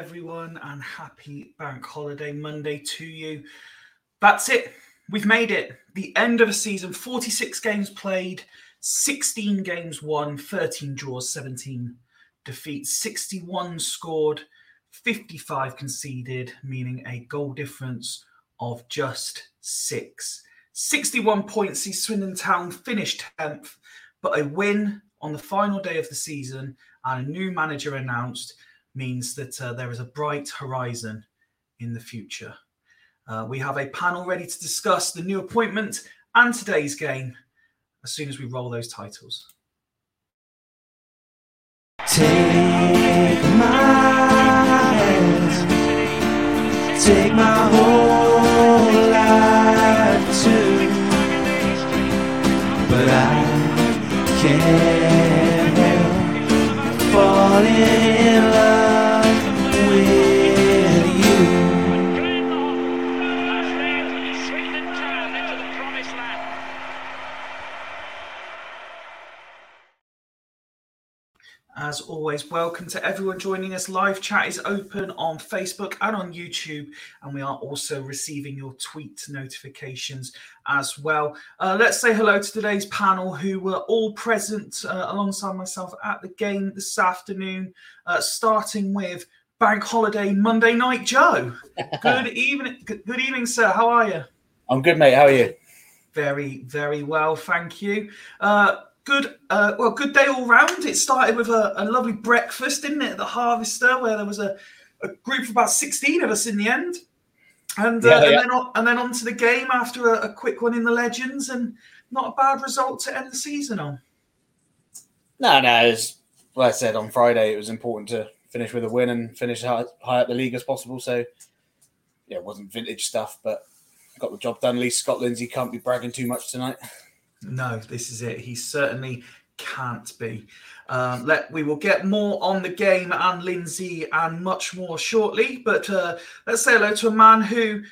Everyone, and happy bank holiday Monday to you. That's it. We've made it. The end of a season 46 games played, 16 games won, 13 draws, 17 defeats, 61 scored, 55 conceded, meaning a goal difference of just six. 61 points see Swindon Town finished 10th, but a win on the final day of the season and a new manager announced means that uh, there is a bright horizon in the future. Uh, we have a panel ready to discuss the new appointment and today's game as soon as we roll those titles. Take my take my whole life too, but I can't falling in love As always, welcome to everyone joining us. Live chat is open on Facebook and on YouTube, and we are also receiving your tweet notifications as well. Uh, let's say hello to today's panel who were all present uh, alongside myself at the game this afternoon, uh, starting with Bank Holiday Monday Night Joe. Good evening, good good evening, sir. How are you? I'm good, mate. How are you? Very, very well, thank you. Uh, good, uh, well, good day all round. It started with a, a lovely breakfast, didn't it, at the Harvester, where there was a, a group of about sixteen of us in the end, and uh, Yeah, and yeah. then on, and then on to the game after a, a quick one in the Legends, and not a bad result to end the season on. No, no. As I said on Friday, it was important to finish with a win and finish high, high up the league as possible. So, yeah, it wasn't vintage stuff, but got the job done. At least Scott Lindsay can't be bragging too much tonight. No, this is it. He certainly can't be. Um, let we will get more on the game and Lindsay and much more shortly. But uh, let's say hello to a man who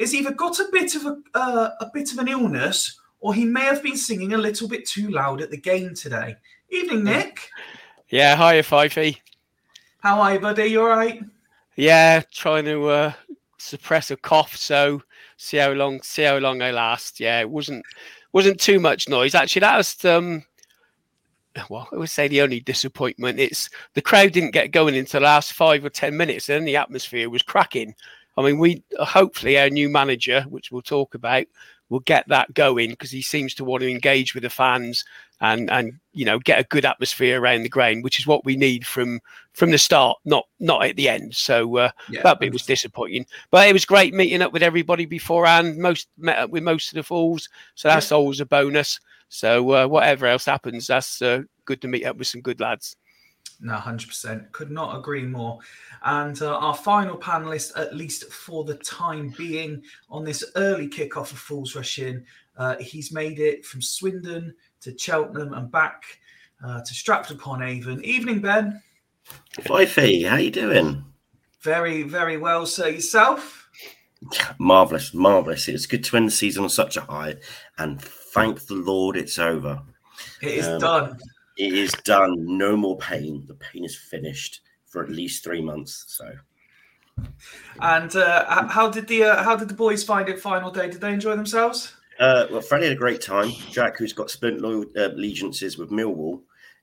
has either got a bit of a uh, a bit of an illness or he may have been singing a little bit too loud at the game today. Evening, Nick. Yeah, hiya, Fifey. How are you, buddy? You all right? Yeah, trying to uh, suppress a cough, so see how long see how long I last. Yeah, it wasn't wasn't too much noise. Actually, that was um, well, I would say the only disappointment. It's the crowd didn't get going until the last five or ten minutes, and the atmosphere was cracking. I mean, we hopefully our new manager, which we'll talk about, will get that going because he seems to want to engage with the fans and and you know get a good atmosphere around the grain, which is what we need from from the start, not not at the end. So uh, Yeah, that bit was disappointing, but it was great meeting up with everybody beforehand. Most met up with most of the falls, so that's always a bonus. So uh, whatever else happens, that's uh, good to meet up with some good lads. No, 100%. Could not agree more. And uh, our final panelist, at least for the time being, on this early kickoff of Fools Rush In, uh, he's made it from Swindon to Cheltenham and back uh, to Stratford upon Avon. Evening, Ben. Fifey, how are you doing? Very, very well, sir. Yourself? Marvelous, marvelous. It's good to end the season on such a high, and thank the Lord it's over. It is Um, done. It is done. No more pain. The pain is finished for at least three months. So And uh, how did the uh, how did the boys find it final day? Did they enjoy themselves? Uh, well, Freddie had a great time. Jack, who's got spent loyal uh, allegiances with Millwall,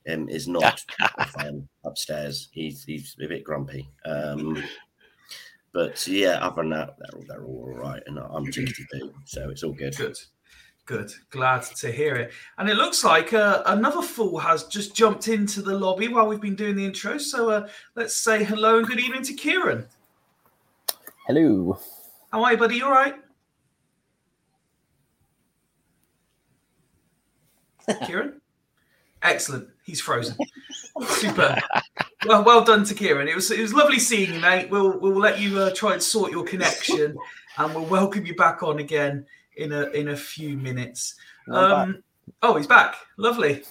um, is not a fan upstairs. He's he's a bit grumpy. Um, but yeah, other than that, they're, all- they're all all right, and I'm jiggity too, so it's all good. Good. Good. Glad to hear it. And it looks like uh, another fool has just jumped into the lobby while we've been doing the intro. So uh, let's say hello and good evening to Kieran. Hello. How are you, buddy? You all right? Kieran? Excellent. He's frozen. Super. Well, well done to Kieran. It was it was lovely seeing you, mate. We'll we'll let you uh, try and sort your connection, and we'll welcome you back on again in a in a few minutes. Um, oh, he's back. Lovely.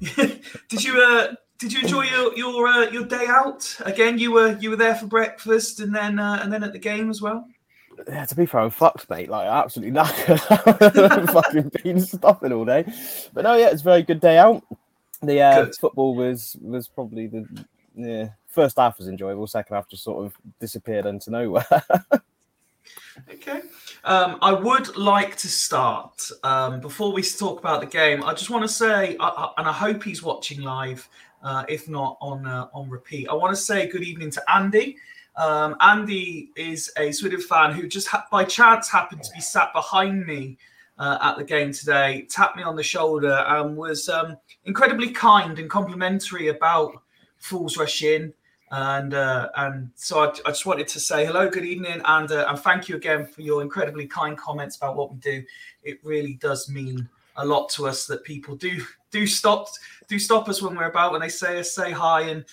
did you uh did you enjoy your your uh, your day out again? You were you were there for breakfast and then uh, and then at the game as well. Yeah, to be fair, I'm fucked, mate. Like absolutely knackered. fucking been stopping all day. But no, yeah, it's a very good day out. The uh, football was was probably the yeah first half was enjoyable. Second half just sort of disappeared into nowhere. Okay. Um, I would like to start um, before we talk about the game. I just want to say, I, I, and I hope he's watching live, uh, if not on uh, on repeat. I want to say good evening to Andy. Um, Andy is a Swindon fan who just ha- by chance happened to be sat behind me uh, at the game today, tapped me on the shoulder, and was um, incredibly kind and complimentary about Fools Rush In. And uh, and so I, I just wanted to say hello, good evening, and uh, and thank you again for your incredibly kind comments about what we do. It really does mean a lot to us that people do do stop do stop us when we're about when they say us say hi and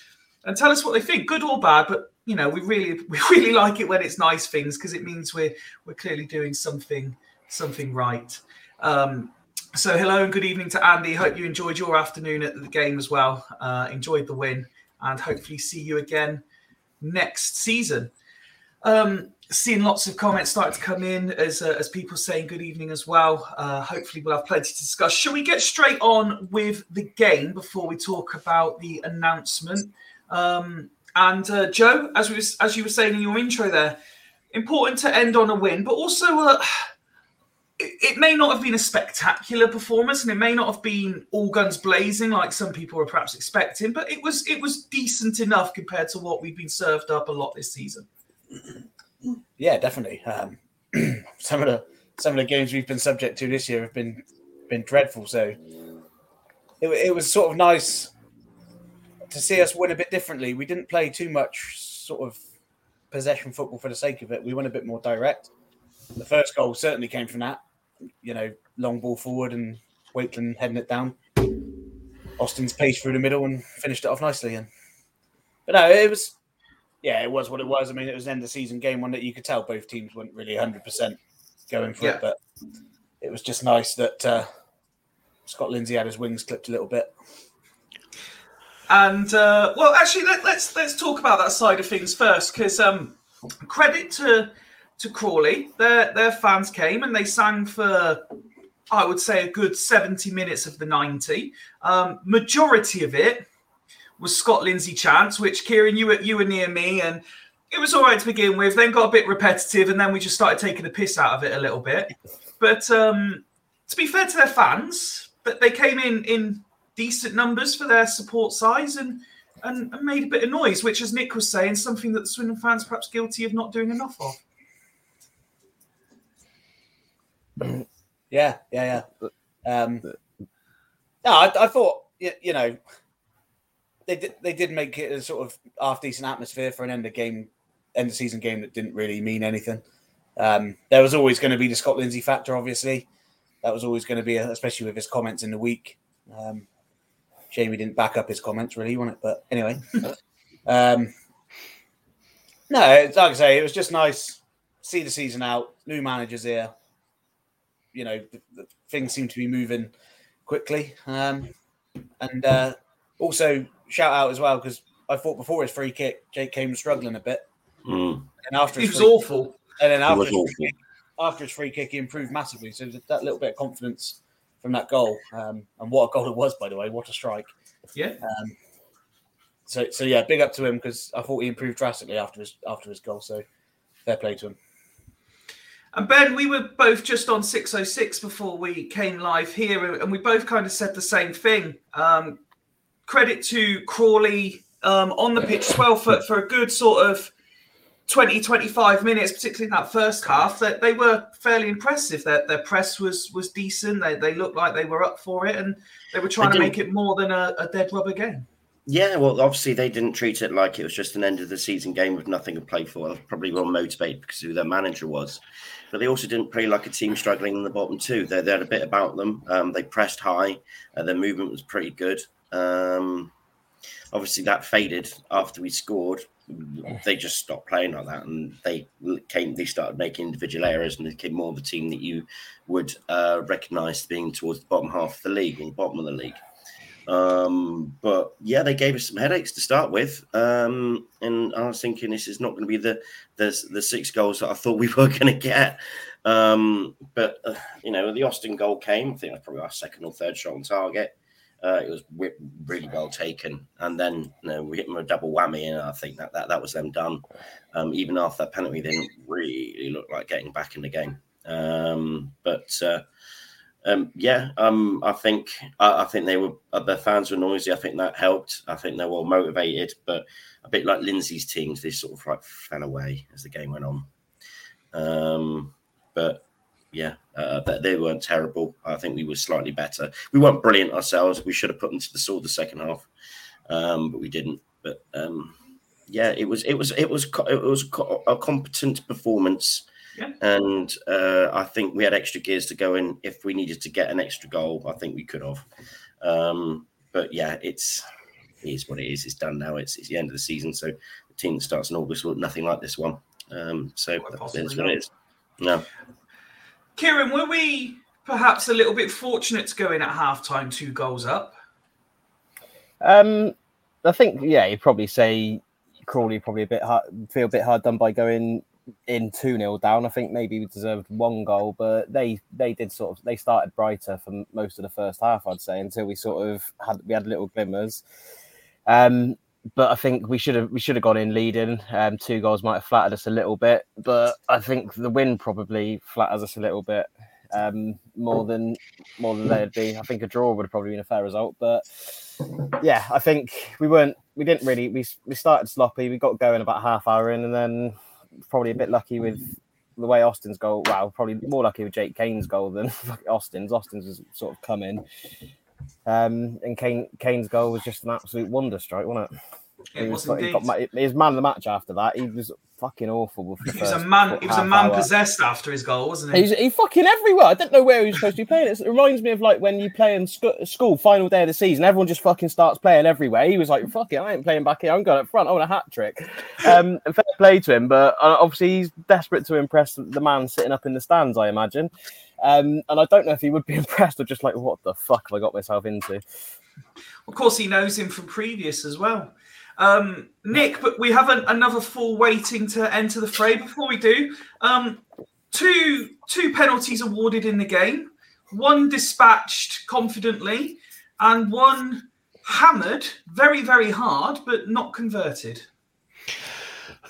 and tell us what they think, good or bad. But you know, we really we really like it when it's nice things because it means we're we're clearly doing something something right. Um, so hello and good evening to Andy. Hope you enjoyed your afternoon at the game as well. Uh, enjoyed the win and hopefully see you again next season. Um, seeing lots of comments start to come in as uh, as people saying good evening as well. Uh, hopefully, we'll have plenty to discuss. Shall we get straight on with the game before we talk about the announcement? Um, and uh, Joe, as we was, as you were saying in your intro, there, important to end on a win, but also. Uh, it it may not have been a spectacular performance, and it may not have been all guns blazing like some people were perhaps expecting, but it was it was decent enough compared to what we've been served up a lot this season. Yeah, definitely. Um, some of the some of the games we've been subject to this year have been been dreadful. So it, it was sort of nice to see us win a bit differently. We didn't play too much sort of possession football for the sake of it. We went a bit more direct. The first goal certainly came from that. You know, long ball forward and Wakeling heading it down. Austin's pace through the middle and finished it off nicely. And but no, it was yeah, it was what it was. I mean, it was an end of season game, one that you could tell both teams weren't really 100% going for Yeah. it, but it was just nice that uh, Scott Lindsay had his wings clipped a little bit. And uh, well, actually, let, let's let's talk about that side of things first, because um, credit to to Crawley, their their fans came and they sang for I would say a good seventy minutes of the ninety. Um, majority of it was Scott Lindsay chants, which Kieran, you were you were near me, and it was all right to begin with. Then got a bit repetitive, and then we just started taking the piss out of it a little bit. But um, to be fair to their fans, but they came in in decent numbers for their support size and, and and made a bit of noise, which, as Nick was saying, something that the Swindon fans perhaps guilty of not doing enough of. Yeah, yeah, yeah. Um, no, I, I thought y- you know they did they did make it a sort of half decent atmosphere for an end of game end of season game that didn't really mean anything. Um, there was always going to be the Scott Lindsay factor, obviously. That was always going to be, especially with his comments in the week. Um, shame he didn't back up his comments really on it, but anyway. um, no, it's like I say, it was just nice. See the season out. New managers here you know, the, the things seem to be moving quickly. Um, and uh, also shout out as well because I thought before his free kick, Jake came struggling a bit, Mm, and after It was free, awful. and then after his, awful. free kick, after his free kick, he improved massively. So that- that little bit of confidence from that goal, um, and what a goal it was, by the way, what a strike. Yeah. Um, so so yeah, big up to him because I thought he improved drastically after his after his goal. So fair play to him. And Ben, we were both just on 606 before we came live here, and we both kind of said the same thing. Um, credit to Crawley um, on the pitch as well for, for a good sort of 20, 25 minutes, particularly in that first half, that they were fairly impressive. Their, their press was was decent. They, they looked like they were up for it, and they were trying They to make it more than a, a dead rubber game. Yeah, well, obviously they didn't treat it like it was just an end of the season game with nothing to play for. Probably well motivated because of who their manager was, but they also didn't play like a team struggling in the bottom two. They, they had a bit about them. Um, they pressed high. Uh, their movement was pretty good. Um, obviously, that faded after we scored. They just stopped playing like that, and they came. They started making individual errors, and they became more of a team that you would uh, recognise being towards the bottom half of the league the bottom of the league. Um, but yeah, they gave us some headaches to start with. Um, and I was thinking this is not going to be the, the the six goals that I thought we were going to get. Um, but uh, you know, the Austin goal came. I think that's probably our second or third shot on target. Uh, it was really well taken, and then you know, we hit them a double whammy, and I think that that, that was them done. Um, even after that penalty, they didn't really look like getting back in the game. Um, but uh, um, yeah, um, I think I, I think they were uh, the fans were noisy. I think that helped. I think they were motivated, but a bit like Lindsay's teams, they sort of like fell away as the game went on. Um, but yeah, uh, they, they weren't terrible. I think we were slightly better. We weren't brilliant ourselves. We should have put them to the sword the second half, um, but we didn't. But um, yeah, it was it was it was it was a competent performance. Yeah. And uh, I think we had extra gears to go in if we needed to get an extra goal. I think we could have. Um, but yeah, it's it is what it is. It's done now. It's, it's the end of the season. So the team that starts in August will look nothing like this one. Um, so that is what it is. No. Kieran, were we perhaps a little bit fortunate to go in at half time two goals up? Um, I think yeah, you'd probably say Crawley probably a bit hard, feel a bit hard done by going in two 0 down. I think maybe we deserved one goal, but they they did sort of they started brighter for most of the first half, I'd say, until we sort of had we had little glimmers. Um, but I think we should have we should have gone in leading. Um, two goals might have flattered us a little bit, but I think the win probably flatters us a little bit um, more than more than they'd be. I think a draw would have probably been a fair result, but yeah, I think we weren't. We didn't really. We we started sloppy. We got going about half hour in, and then probably a bit lucky with the way Austin's goal. Wow, probably more lucky with Jake Cain's goal than Austin's. Austin's was sort of coming. Um, and Cain Cain's goal was just an absolute wonder strike, wasn't it? It He was he indeed. got he was man of the match after that. He was fucking awful. He was a man. He was a man hour. possessed after his goal, wasn't he? He's he fucking everywhere. I didn't know where he was supposed to be playing. It reminds me of like when you play in sc- school, final day of the season, everyone just fucking starts playing everywhere. He was like, "Fuck it, I ain't playing back here. I'm going up front. I want a hat trick." Um, and fair play to him, but uh, obviously he's desperate to impress the man sitting up in the stands. I imagine. Um, and I don't know if he would be impressed or just like, "What the fuck have I got myself into?" Of course, he knows him from previous as well. Um, Nick, but we have an, another full waiting to enter the fray. Before we do, um, two two penalties awarded in the game, one dispatched confidently, and one hammered very very hard, but not converted.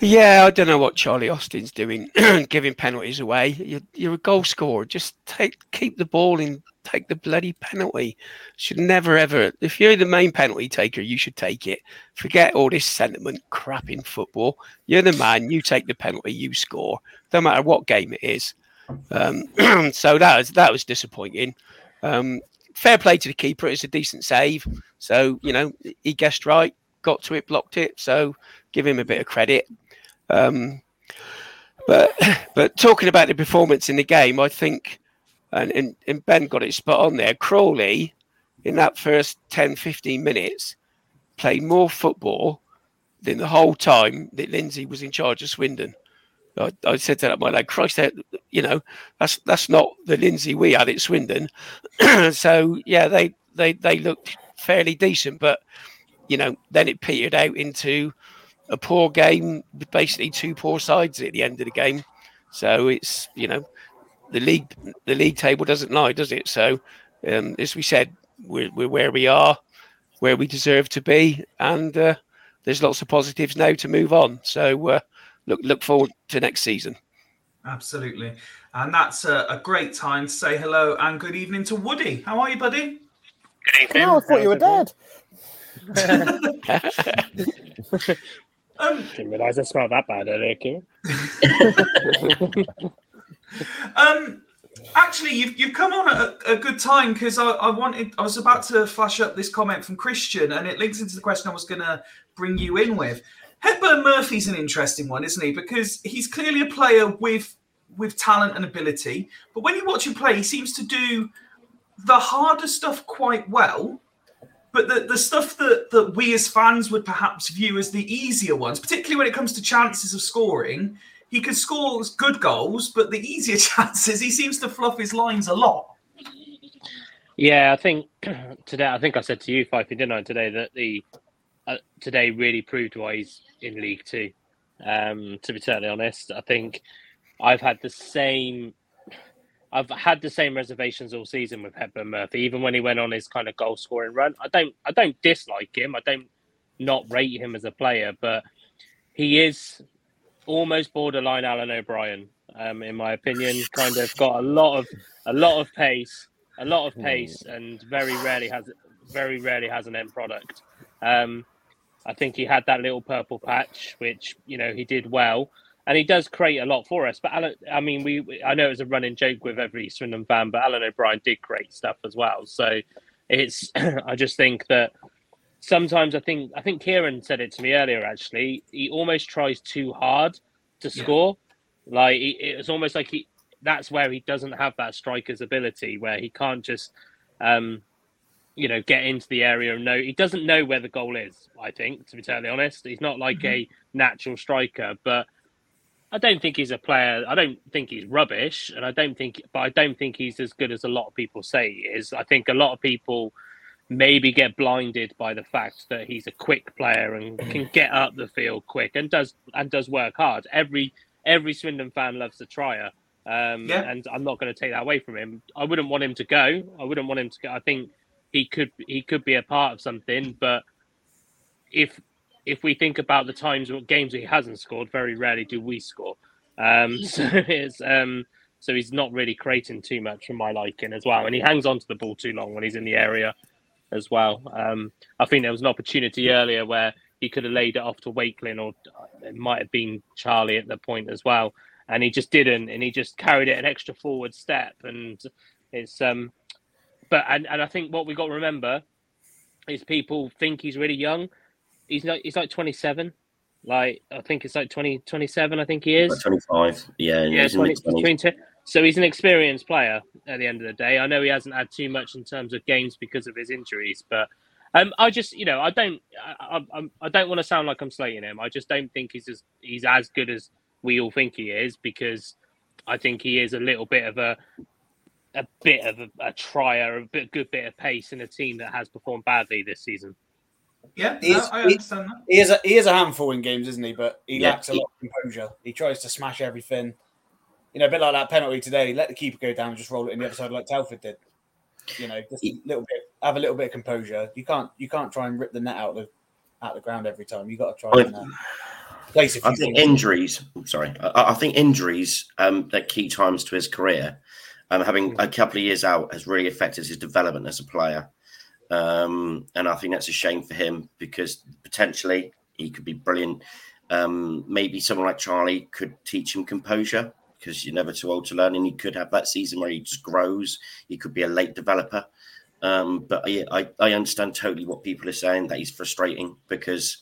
Yeah, I don't know what Charlie Austin's doing, giving penalties away. You're, you're a goal scorer. Just take, keep the ball and take the bloody penalty. Should never ever. If you're the main penalty taker, you should take it. Forget all this sentiment crap in football. You're the man. You take the penalty. You score. No matter what game it is. Um, so that was that was disappointing. Um, fair play to the keeper. It's a decent save. So you know he guessed right, got to it, blocked it. So give him a bit of credit. Um, but but talking about the performance in the game, I think, and, and, and Ben got it spot on there. Crawley, in that first 10, 15 minutes, played more football than the whole time that Lindsay was in charge of Swindon. I, I said to that my lad, Christ, you know, that's that's not the Lindsay we had at Swindon. so yeah, they they they looked fairly decent, but you know, then it petered out into a poor game with basically two poor sides at the end of the game. So it's you know the league the league table doesn't lie, does it? So um, as we said, we're, we're where we are, where we deserve to be, and uh, there's lots of positives now to move on. So uh, look look forward to next season. Absolutely, and that's a, a great time to say hello and good evening to Woody. How are you, buddy? Oh, I thought you were dead. Um, Didn't realise I smelled that bad earlier. Um, actually, you've, you've come on at a, a good time because I, I wanted I was about to flash up this comment from Christian, and it links into the question I was going to bring you in with. Hepburn Murphy's an interesting one, isn't he? Because he's clearly a player with with talent and ability, but when you watch him play, he seems to do the harder stuff quite well. But the, the stuff that, that we as fans would perhaps view as the easier ones, particularly when it comes to chances of scoring, he could score good goals, but the easier chances, he seems to fluff his lines a lot. Yeah, I think today. I think I said to you, Fifey, didn't I, today that the uh, today really proved why he's in League Two. Um, to be totally honest, I think I've had the same I've had the same reservations all season with Hepburn Murphy, even when he went on his kind of goal scoring run. I don't I don't dislike him. I don't not rate him as a player, but he is almost borderline Alan O'Brien, um, in my opinion. Kind of got a lot of a lot of pace, a lot of pace, and very rarely has very rarely has an end product. Um, I think he had that little purple patch, which you know he did well, and he does create a lot for us. But Alan, I mean, we we- I know it was a running joke with every Swindon fan, but Alan O'Brien did create stuff as well. So it's I just think that sometimes I think I think Kieran said it to me earlier. Actually, he almost tries too hard to Yeah. score. Like he, it's almost like he that's where he doesn't have that striker's ability, where he can't just um, you know get into the area and know he doesn't know where the goal is. I think to be totally honest, he's not like a natural striker, but. I don't think he's a player. I don't think he's rubbish, and I don't think, but I don't think he's as good as a lot of people say he is. I think a lot of people maybe get blinded by the fact that he's a quick player and can get up the field quick and does and does work hard. Every every Swindon fan loves a trier, um, Yeah. and I'm not going to take that away from him. I wouldn't want him to go. I wouldn't want him to go. I think he could he could be a part of something, but if if we think about the times what games he hasn't scored, very rarely do we score. Um, so it's um, so he's not really creating too much for my liking as well, and he hangs on to the ball too long when he's in the area as well. Um, I think there was an opportunity earlier where he could have laid it off to Wakeling, or it might have been Charlie at the point as well, and he just didn't, and he just carried it an extra forward step, and it's um, but and, and I think what we got to remember is people think he's really young. He's like he's like 27. Like I think it's like 20, 27, I think he is. Like 25. Yeah, Yeah, he's 20, mid 20s. between two. So he's an experienced player at the end of the day. I know he hasn't had too much in terms of games because of his injuries, but um, I just, you know, I don't, I, I, I'm- I don't want to sound like I'm slating him. I just don't think he's as he's as good as we all think he is because I think he is a little bit of a a bit of a, a trier, a bit good bit of pace in a team that has performed badly this season. Yeah, no, He's- I he- understand that. He is a he is a handful in games, isn't he? But he Yeah. lacks a lot of composure. He tries to smash everything. You know, a bit like that penalty today. Let the keeper go down, and just roll it in the other side like Telford did. You know, just a little bit, have a little bit of composure. You can't you can't try and rip the net out of the out the ground every time. You got to try I- and uh, place a few I think things. injuries. Sorry, I, I think injuries um, at key times to his career, um, having a couple of years out, has really affected his development as a player. Um, and I think that's a shame for him because potentially he could be brilliant. Um, maybe someone like Charlie could teach him composure because you're never too old to learn, and he could have that season where he just grows. He could be a late developer. Um, but yeah, I, I understand totally what people are saying that he's frustrating because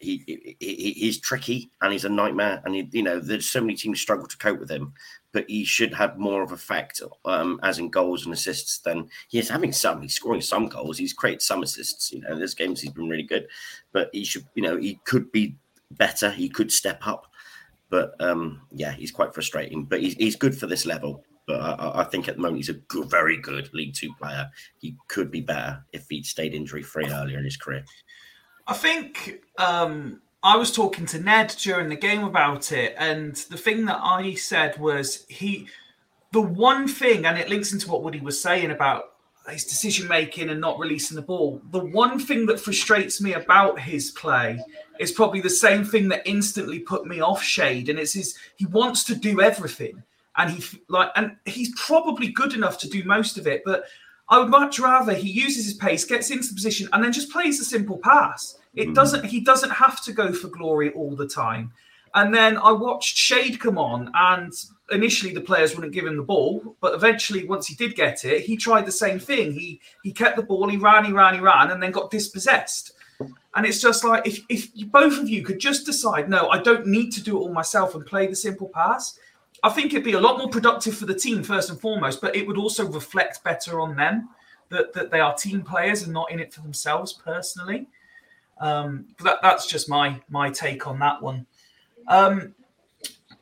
he, he, he he's tricky and he's a nightmare and he, you know there's so many teams struggle to cope with him but he should have more of effect um, as in goals and assists than he is having some he's scoring some goals he's created some assists you know there's games he's been really good but he should you know he could be better he could step up but um yeah he's quite frustrating but he's, he's good for this level but I, I- I think at the moment he's a good, very good League Two player. He could be better if he'd stayed injury free earlier in his career. I think um, I was talking to Ned during the game about it, and the thing that I said was he, the one thing, and it links into what Woody was saying about his decision making and not releasing the ball. The one thing that frustrates me about his play is probably the same thing that instantly put me off Shade, and it's his he wants to do everything, and he like, and he's probably good enough to do most of it, but. I would much rather he uses his pace, gets into the position, and then just plays a simple pass. It mm-hmm. doesn't. He doesn't have to go for glory all the time. And then I watched Shade come on, and initially the players wouldn't give him the ball, but eventually, once he did get it, he tried the same thing. He he kept the ball, he ran, he ran, he ran, and then got dispossessed. And it's just like if if both of you could just decide, no, I don't need to do it all myself and play the simple pass. I think it'd be a lot more productive for the team first and foremost, but it would also reflect better on them that, that they are team players and not in it for themselves personally. Um, that, that's just my my take on that one. Um,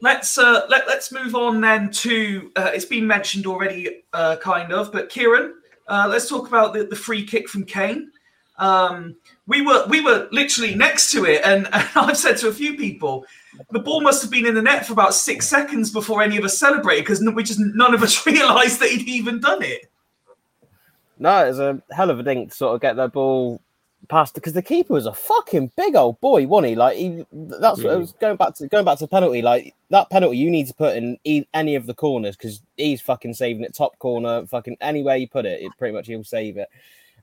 let's uh, let, let's move on then to uh, it's been mentioned already, uh, kind of, but Kieran, uh, let's talk about the, the free kick from Cain. Um, we were we were literally next to it, and, and I've said to a few people, the ball must have been in the net for about six seconds before any of us celebrated because we just none of us realised that he'd even done it. No, it was a hell of a thing to sort of get that ball past because the keeper was a fucking big old boy, wasn't he? Like he, that's what I was going back to going back to the penalty. Like that penalty, you need to put in e- any of the corners because he's fucking saving it top corner, fucking anywhere you put it, it pretty much he'll save it.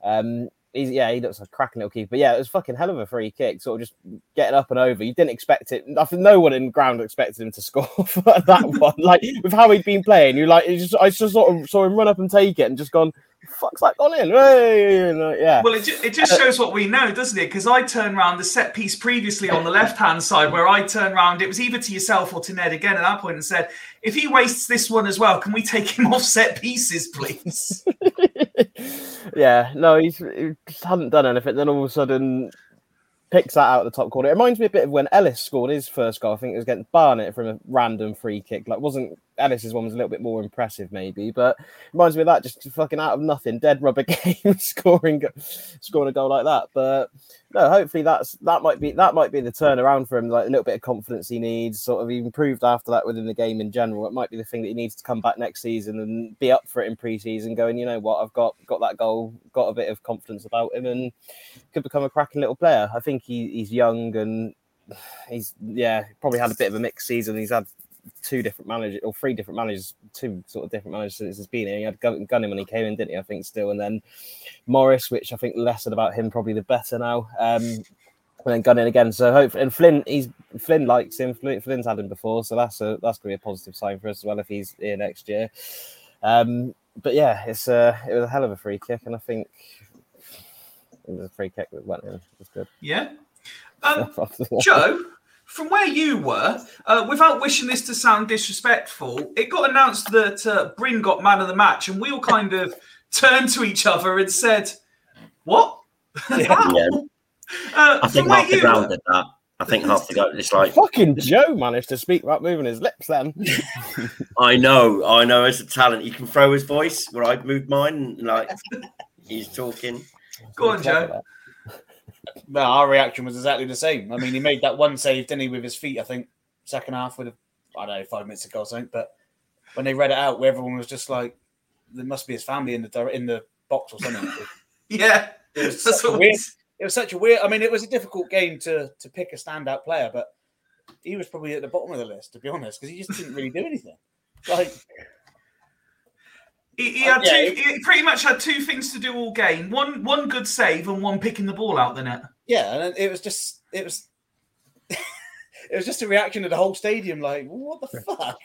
Um, he's yeah, he looks like a cracking little keeper. But yeah, it was fucking hell of a free kick, sort of just getting up and over. You didn't expect it. I think no one in ground expected him to score for that one. Like with how he'd been playing, you like, just I just sort of saw him run up and take it and just gone. Fuck's that gone in? Uh, yeah. Well, it, ju- it just shows what we know, doesn't it? Because I turned round the set piece previously on the left hand side, where I turned round, it was either to yourself or to Ned again at that point, and said, "If he wastes this one as well, can we take him off set pieces, please?" yeah, no, he's, he just hadn't done anything. Then all of a sudden, picks that out of the top corner. It reminds me a bit of when Ellis scored his first goal. I think it was against Barnet from a random free kick. Like, wasn't Ellis's one was a little bit more impressive, maybe, but reminds me of that. Just fucking out of nothing, dead rubber game, scoring, scoring a goal like that. But no, hopefully that's that might be that might be the turnaround for him. Like a little bit of confidence he needs. Sort of improved after that within the game in general. It might be the thing that he needs to come back next season and be up for it in pre-season. Going, you know what, I've got got that goal, got a bit of confidence about him, and could become a cracking little player. I think he, he's young and he's yeah probably had a bit of a mixed season. He's had two different managers or three different managers, two sort of different managers since he's been here. He had Gun- Gunning when he came in, didn't he? I think still, and then Morris, which I think less said about him, probably the better now. Um, and then Gunning again. So hopefully, and Flynn, he's Flynn likes him. Flynn's had him before, so that's a that's gonna be a positive sign for us as well if he's here next year. Um, but yeah, it's a it was a hell of a free kick, and I think it was a free kick that went in. It was good. yeah. Um, Joe, from where you were, uh, without wishing this to sound disrespectful, it got announced that uh, Brynn got man of the match, and we all kind of turned to each other and said, "What?" How? Yeah. Uh, I think half the you ground were- did that. I think half the ground. It's like Fucking Joe managed to speak without moving his lips. Then I know, I know. As a talent, he can throw his voice where I moved mine. And, like he's talking. Go on, Joe. Well, our reaction was exactly the same. I mean, he made that one save, didn't he, with his feet? I think second half with, a, I don't know, five minutes ago or something. But when they read it out, where everyone was just like, there must be his family in the in the box or something. Yeah, It was that's such a what weird. It was such a weird. I mean, it was a difficult game to to pick a standout player, but he was probably at the bottom of the list to be honest, because he just didn't really do anything. Like, He, he had Yeah, two. He pretty much had two things to do all game: one, one good save, and one picking the ball out the net. yeah, and it was just it was. It was just a reaction of the whole stadium, like, what the fuck?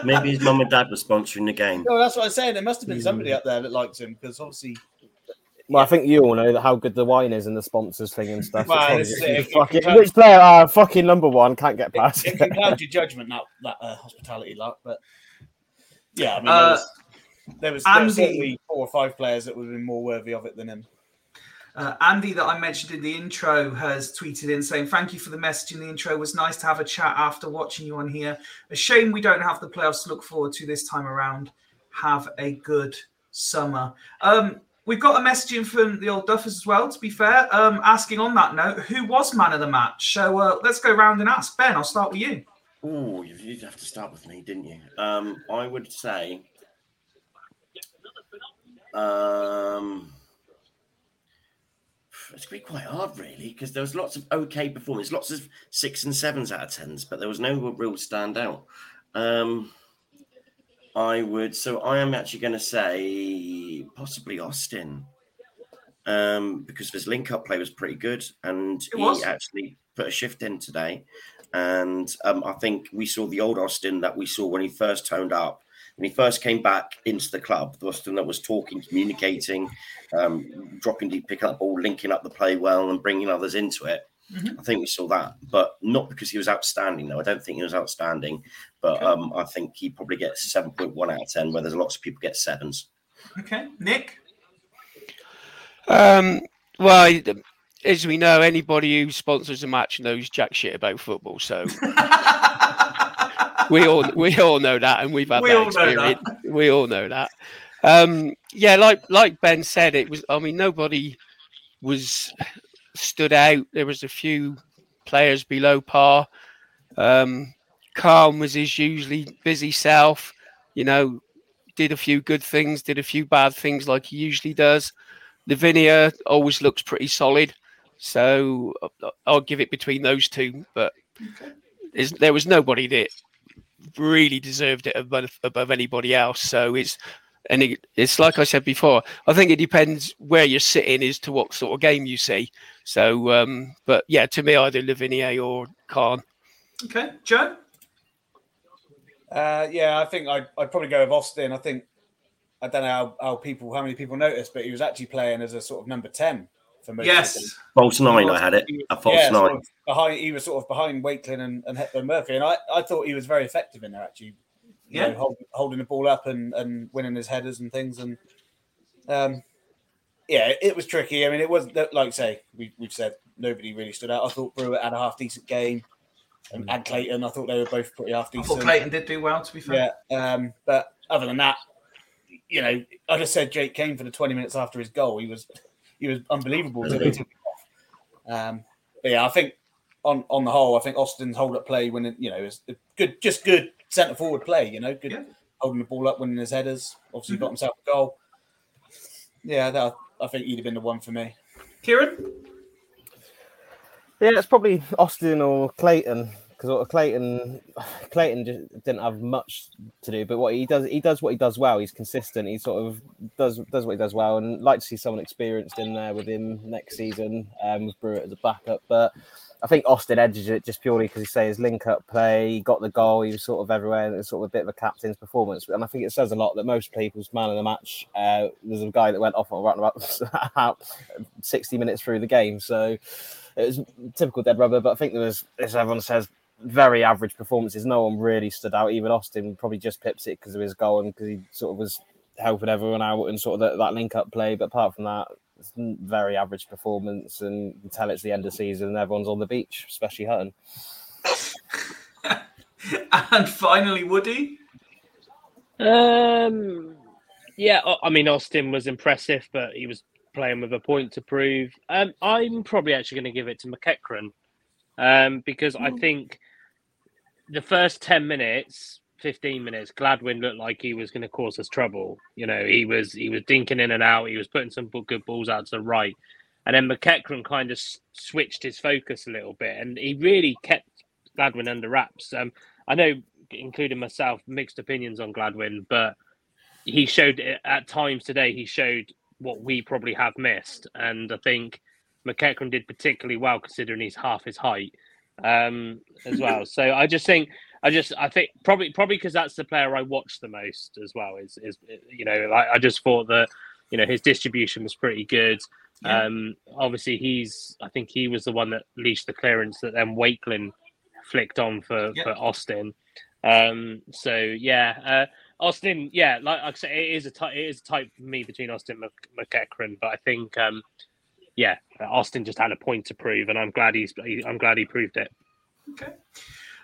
Maybe his mum and dad were sponsoring the game. No, that's what I'm saying. There must have been somebody up there that liked him because obviously Well, I think you all know that how good the wine is and the sponsors thing and stuff. Well, It's this is obviously it. Fucking, can- which player? Uh, fucking number one can't get past. it can cloud your judgment that that uh, hospitality lot. But yeah, I mean, Uh, there was there was, there was certainly four or five players that would have been more worthy of it than him. Uh, Andy, that I mentioned in the intro, has tweeted in saying, Thank you for the message in the intro. It was nice to have a chat after watching you on here. A shame we don't have the playoffs to look forward to this time around. Have a good summer. Um, we've got a message in from the old Duffers as well, to be fair, um, asking on that note, who was man of the match? So uh, let's go round and ask. Ben, I'll start with you. Oh, you- you'd have to start with me, didn't you? Um, I would say, um, it's going to be quite hard, really, because there was lots of okay performance, lots of six and sevens out of tens, but there was no real standout. Um, I would, so I am actually going to say possibly Austin, um, because his link-up play was pretty good, and It he was. actually put a shift in today. And um, I think we saw the old Austin that we saw when he first toned up. When he first came back into the club, the Austin that was talking, communicating, um, dropping deep, picking up the ball, linking up the play well, and bringing others into it. Mhm. I think we saw that, but not because he was outstanding. though. I don't think he was outstanding, but um, I think he probably gets seven point one out of ten, where there's lots of people get sevens. Okay. Nick? Um, well, as we know, anybody who sponsors a match knows jack shit about football. So we all we all know that, and we've had We that all know that. We all know that. Um, yeah, like like Ben said, it was. I mean, nobody was stood out. There was a few players below par. Um, Khan was his usually busy self. You know, did a few good things, did a few bad things like he usually does. Lavinier always looks pretty solid. So uh, I'll give it between those two. But there's- there was nobody that really deserved it above, above anybody else. So it's and it, it's like I said before. I think it depends where you're sitting as to what sort of game you see. So, um, but yeah, to me, either Lavinier or Khan. Okay, Joe. Uh, yeah, I think I'd, I'd probably go with Austin. I think I don't know how, how people how many people noticed, but he was actually playing as a sort of number ten for most. Yes. False nine, I had it. A false yeah, sort nine. of behind. He was sort of behind Wakeling and, and Hepburn Murphy, and I, I thought he was very effective in there. Actually, you Yeah. know, hold, holding the ball up and, and winning his headers and things, and um, yeah, it was tricky. I mean, it wasn't like I say we we've said nobody really stood out. I thought Brewer had a half decent game, and, and Clayton. I thought they were both pretty half I decent. thought Clayton did do well, to be fair. Yeah, um, but other than that, you know, I just said Jake Cain for the twenty minutes after his goal. He was he was unbelievable until they took him off. Um, but yeah, I think on on the whole, I think Austin's hold up play when it, you know is good, just good centre forward play. You know, good Yeah. holding the ball up, winning his headers. Obviously, Mhm. got himself a goal. Yeah, that, I think he'd have been the one for me. Kieran. Yeah, it's probably Austin or Clayton because Clayton, Clayton just didn't have much to do. But what he does, he does what he does well. He's consistent. He sort of does does what he does well, and like to see someone experienced in there with him next season um, with Brewitt as a backup. But I think Austin edges it just purely because he say his link up play, he got the goal, he was sort of everywhere, and it was sort of a bit of a captain's performance. And I think it says a lot that most people's man of the match uh, was a guy that went off on around about, about 60 minutes through the game. So it was typical dead rubber, but I think there was, as everyone says, very average performances. No one really stood out. Even Austin probably just pips it because of his goal and because he sort of was helping everyone out and sort of that, that link up play. But apart from that, it's very average performance, and you can tell it's the end of the season and everyone's on the beach, especially Hutton. And finally, Woody. Um, yeah, I- I mean Austin was impressive, but he was playing with a point to prove. Um, I'm probably actually going to give it to McEachran, um, because I think the first ten minutes, fifteen minutes, Gladwin looked like he was going to cause us trouble. You know, he was he was dinking in and out. He was putting some good balls out to the right, and then McEachran kind of switched his focus a little bit, and he really kept Gladwin under wraps. Um, I know, including myself, mixed opinions on Gladwin, but he showed at times today. He showed what we probably have missed, and I think McEachran did particularly well considering he's half his height um, as well. so I just think, I just, I think probably, probably because that's the player I watched the most as well. Is is you know, I, I just thought that you know his distribution was pretty good. Yeah. Um, obviously, he's. I think he was the one that leashed the clearance that then Wakeling flicked on for Yeah. for Austin. Um, so yeah, uh, Austin. Yeah, like I said, it is a type. It is a type for me between Austin and McEachran, but I think. Um, yeah, Austin just had a point to prove, and I'm glad he's. I'm glad he proved it. Okay.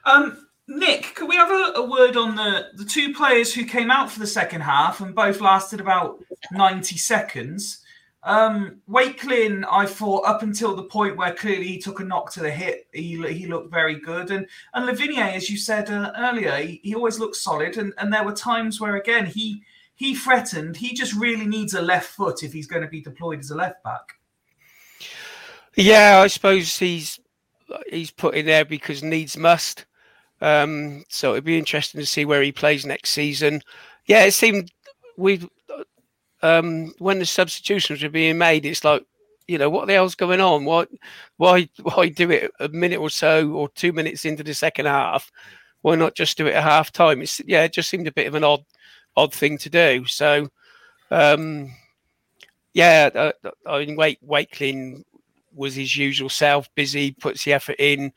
Um, Nick, could we have a, a word on the, the two players who came out for the second half and both lasted about 90 seconds? Um, Wakeling, I thought up until the point where clearly he took a knock to the hip, he, he looked very good. And and Lavinier, as you said uh, earlier, he, he always looks solid. And, and there were times where, again, he he threatened. He just really needs a left foot if he's going to be deployed as a left back. Yeah, I suppose he's he's put in there because needs must. Um, so it'd be interesting to see where he plays next season. Yeah, it seemed we um, when the substitutions were being made, it's like you know what the hell's going on? Why why why do it a minute or so or two minutes into the second half? Why not just do it at half time? It's yeah, it just seemed a bit of an odd odd thing to do. So um, yeah, uh, I mean, Wake Wakeling was his usual self, busy, puts the effort in.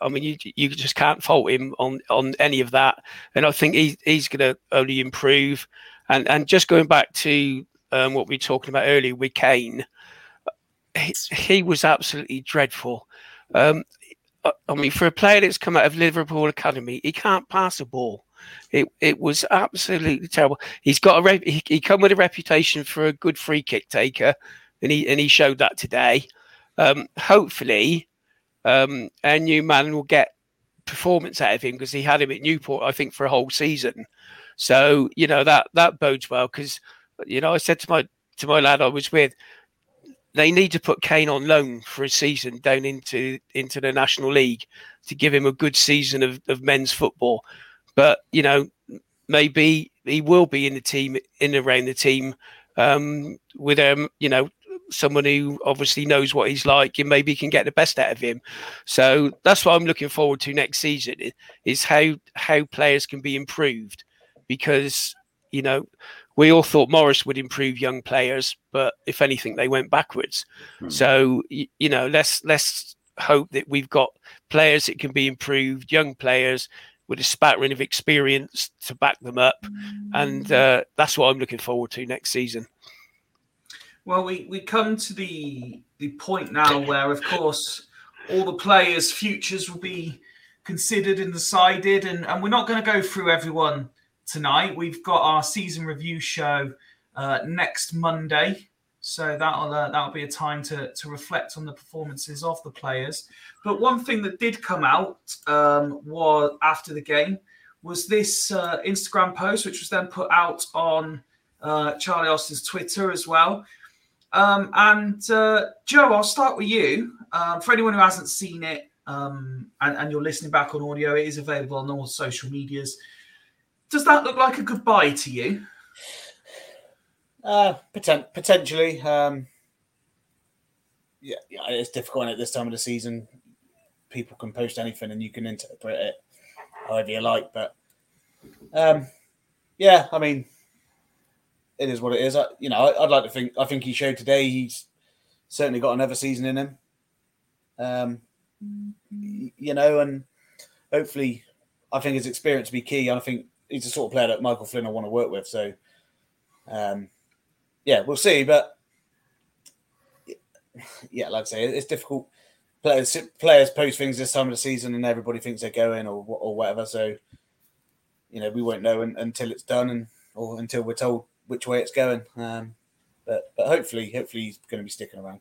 I mean, you you just can't fault him on on any of that. And I think he, he's going to only improve. And and just going back to um, what we were talking about earlier with Cain, he, he was absolutely dreadful. Um, I, mean, for a player that's come out of Liverpool Academy, he can't pass a ball. It it was absolutely terrible. He's got a he, he come with a reputation for a good free kick taker. and he and he showed that today. Um, hopefully, um, our new man will get performance out of him because he had him at Newport, I think, for a whole season. So you know that that bodes well because you know I said to my to my lad I was with, they need to put Cain on loan for a season down into into the National League to give him a good season of, of men's football. But you know, maybe he will be in the team in around the team um, with um, you know, someone who obviously knows what he's like and maybe can get the best out of him. So that's what I'm looking forward to next season is how how players can be improved because you know we all thought Morris would improve young players, but if anything, they went backwards. Hmm. So y- you know, let's let's hope that we've got players that can be improved, young players with a spattering of experience to back them up, and uh, that's what I'm looking forward to next season. Well, we, we come to the the point now where, of course, all the players' futures will be considered and decided, and, and we're not going to go through everyone tonight. We've got our season review show uh, next Monday, so that'll uh, that'll be a time to to reflect on the performances of the players. But one thing that did come out um, was after the game was this uh, Instagram post, which was then put out on uh, Charlie Austin's Twitter as well. Um, and uh, Joe, I'll start with you. Um, for anyone who hasn't seen it um, and, and you're listening back on audio, it is available on all social medias. Does that look like a goodbye to you? Uh, poten- potentially. Um, yeah, yeah, it's difficult at this time of the season. People can post anything, and you can interpret it however you like. But um, yeah, I mean, it is what it is. I, you know, I, I'd like to think. I think he showed today. He's certainly got another season in him. Um, y- you know, and hopefully, I think his experience will be key. I think he's the sort of player that Michael Flynn will want to work with. So, um, yeah, we'll see. But yeah, like I say, it's difficult. Players players post things this time of the season, and everybody thinks they're going or or whatever. So, you know, we won't know un- until it's done, and or until we're told which way it's going. Um, but but hopefully, hopefully he's going to be sticking around.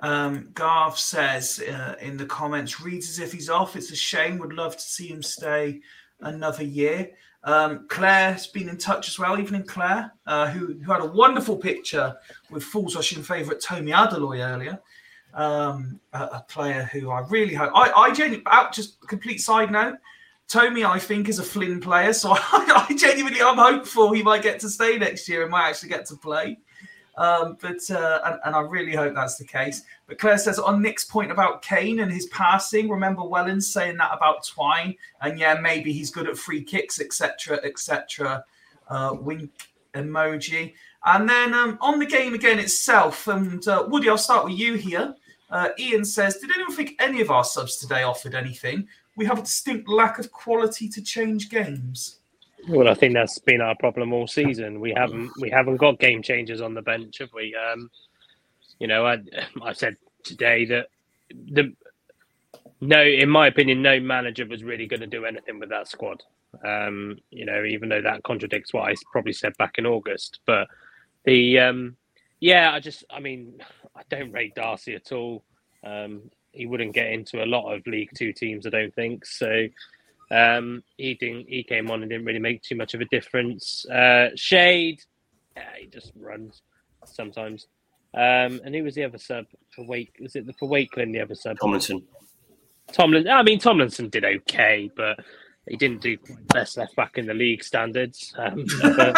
Um, Garth says uh, in the comments, reads as if he's off. It's a shame. Would love to see him stay another year. Um, Claire's been in touch as well, evening Claire, uh, who, who had a wonderful picture with Fools Rushing favourite Tommy Adeloye earlier. Um, a, a player who I really hope. I, I genuinely, out just complete side note, Tommy, I think, is a Flynn player, so I, I genuinely am hopeful he might get to stay next year and might actually get to play. Um, but uh, and, and I really hope that's the case. But Claire says on Nick's point about Cain and his passing, remember Wellens saying that about Twine, and yeah, maybe he's good at free kicks, etc., etc. Uh, wink emoji. And then um, on the game again itself, and uh, Woody, I'll start with you here. Uh, Ian says, did anyone think any of our subs today offered anything? We have a distinct lack of quality to change games. Well, I think that's been our problem all season. We haven't we haven't got game changers on the bench, have we? Um, you know, I I said today that the no, in my opinion, no manager was really going to do anything with that squad. Um, you know, even though that contradicts what I probably said back in August, but the um, yeah, I just I mean, I don't rate Darcy at all. Um, he wouldn't get into a lot of League Two teams, I don't think. So um, he didn't. He came on and didn't really make too much of a difference. Uh, Shade, yeah, he just runs sometimes. Um, and who was the other sub for Wake? Was it the for Wakeling? The other sub, Tomlinson. Tomlinson. I mean, Tomlinson did okay, but he didn't do best left back in the league standards. Um, but,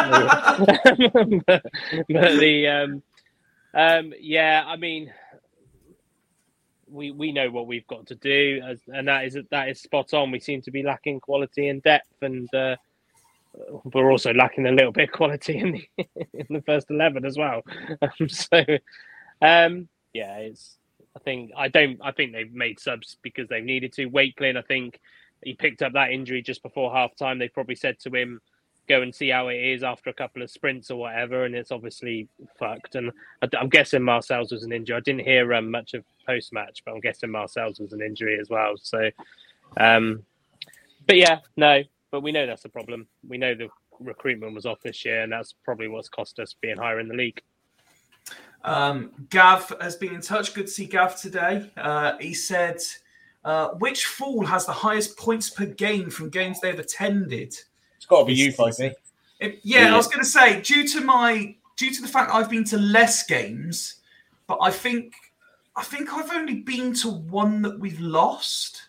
but, the um, um, yeah, I mean, we we know what we've got to do, as, and that is that is spot on. We seem to be lacking quality and depth, and uh, we're also lacking a little bit of quality in the in the first eleven as well. Um, so, um, yeah, it's. I think I don't. I think they've made subs because they've needed to. Wakeling, I think he picked up that injury just before half time. They probably said to him, "Go and see how it is after a couple of sprints or whatever," and it's obviously fucked. And I, am guessing Marcel's was an injury. I didn't hear um, much of post match, but I'm guessing Marcel's was an injury as well. So, um, but yeah, no, but we know that's a problem. We know the recruitment was off this year, and that's probably what's cost us being higher in the league. Um, Gav has been in touch. Good to see Gav today. Uh, he said, uh, "Which fool has the highest points per game from games they've attended?" It's got to be you, Fifey. It- yeah, Yeah. I was going to say, due to my due to the fact I've been to less games, but I think I think I've only been to one that we've lost.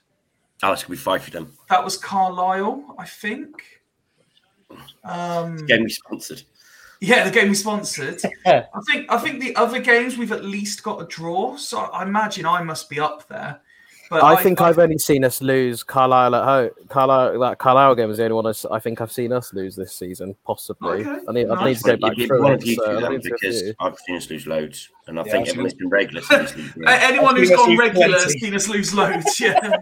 Oh, it's gonna be five for them. That was Carlisle, I think. Um, Game we sponsored. yeah, the game we sponsored. I think I think the other games we've at least got a draw, so I imagine I must be up there. But I think I've only seen us lose Carlisle at home. Carlisle, that Carlisle game was the only one I think I've seen us lose this season, possibly. Okay, I need, I need to go back be through one it. of you so two I've then, been to a because. I've seen us lose loads, and I Yeah, think I've everyone's been regular to this anyone who's I've gone seen us lose regular has seen us lose loads. Yeah.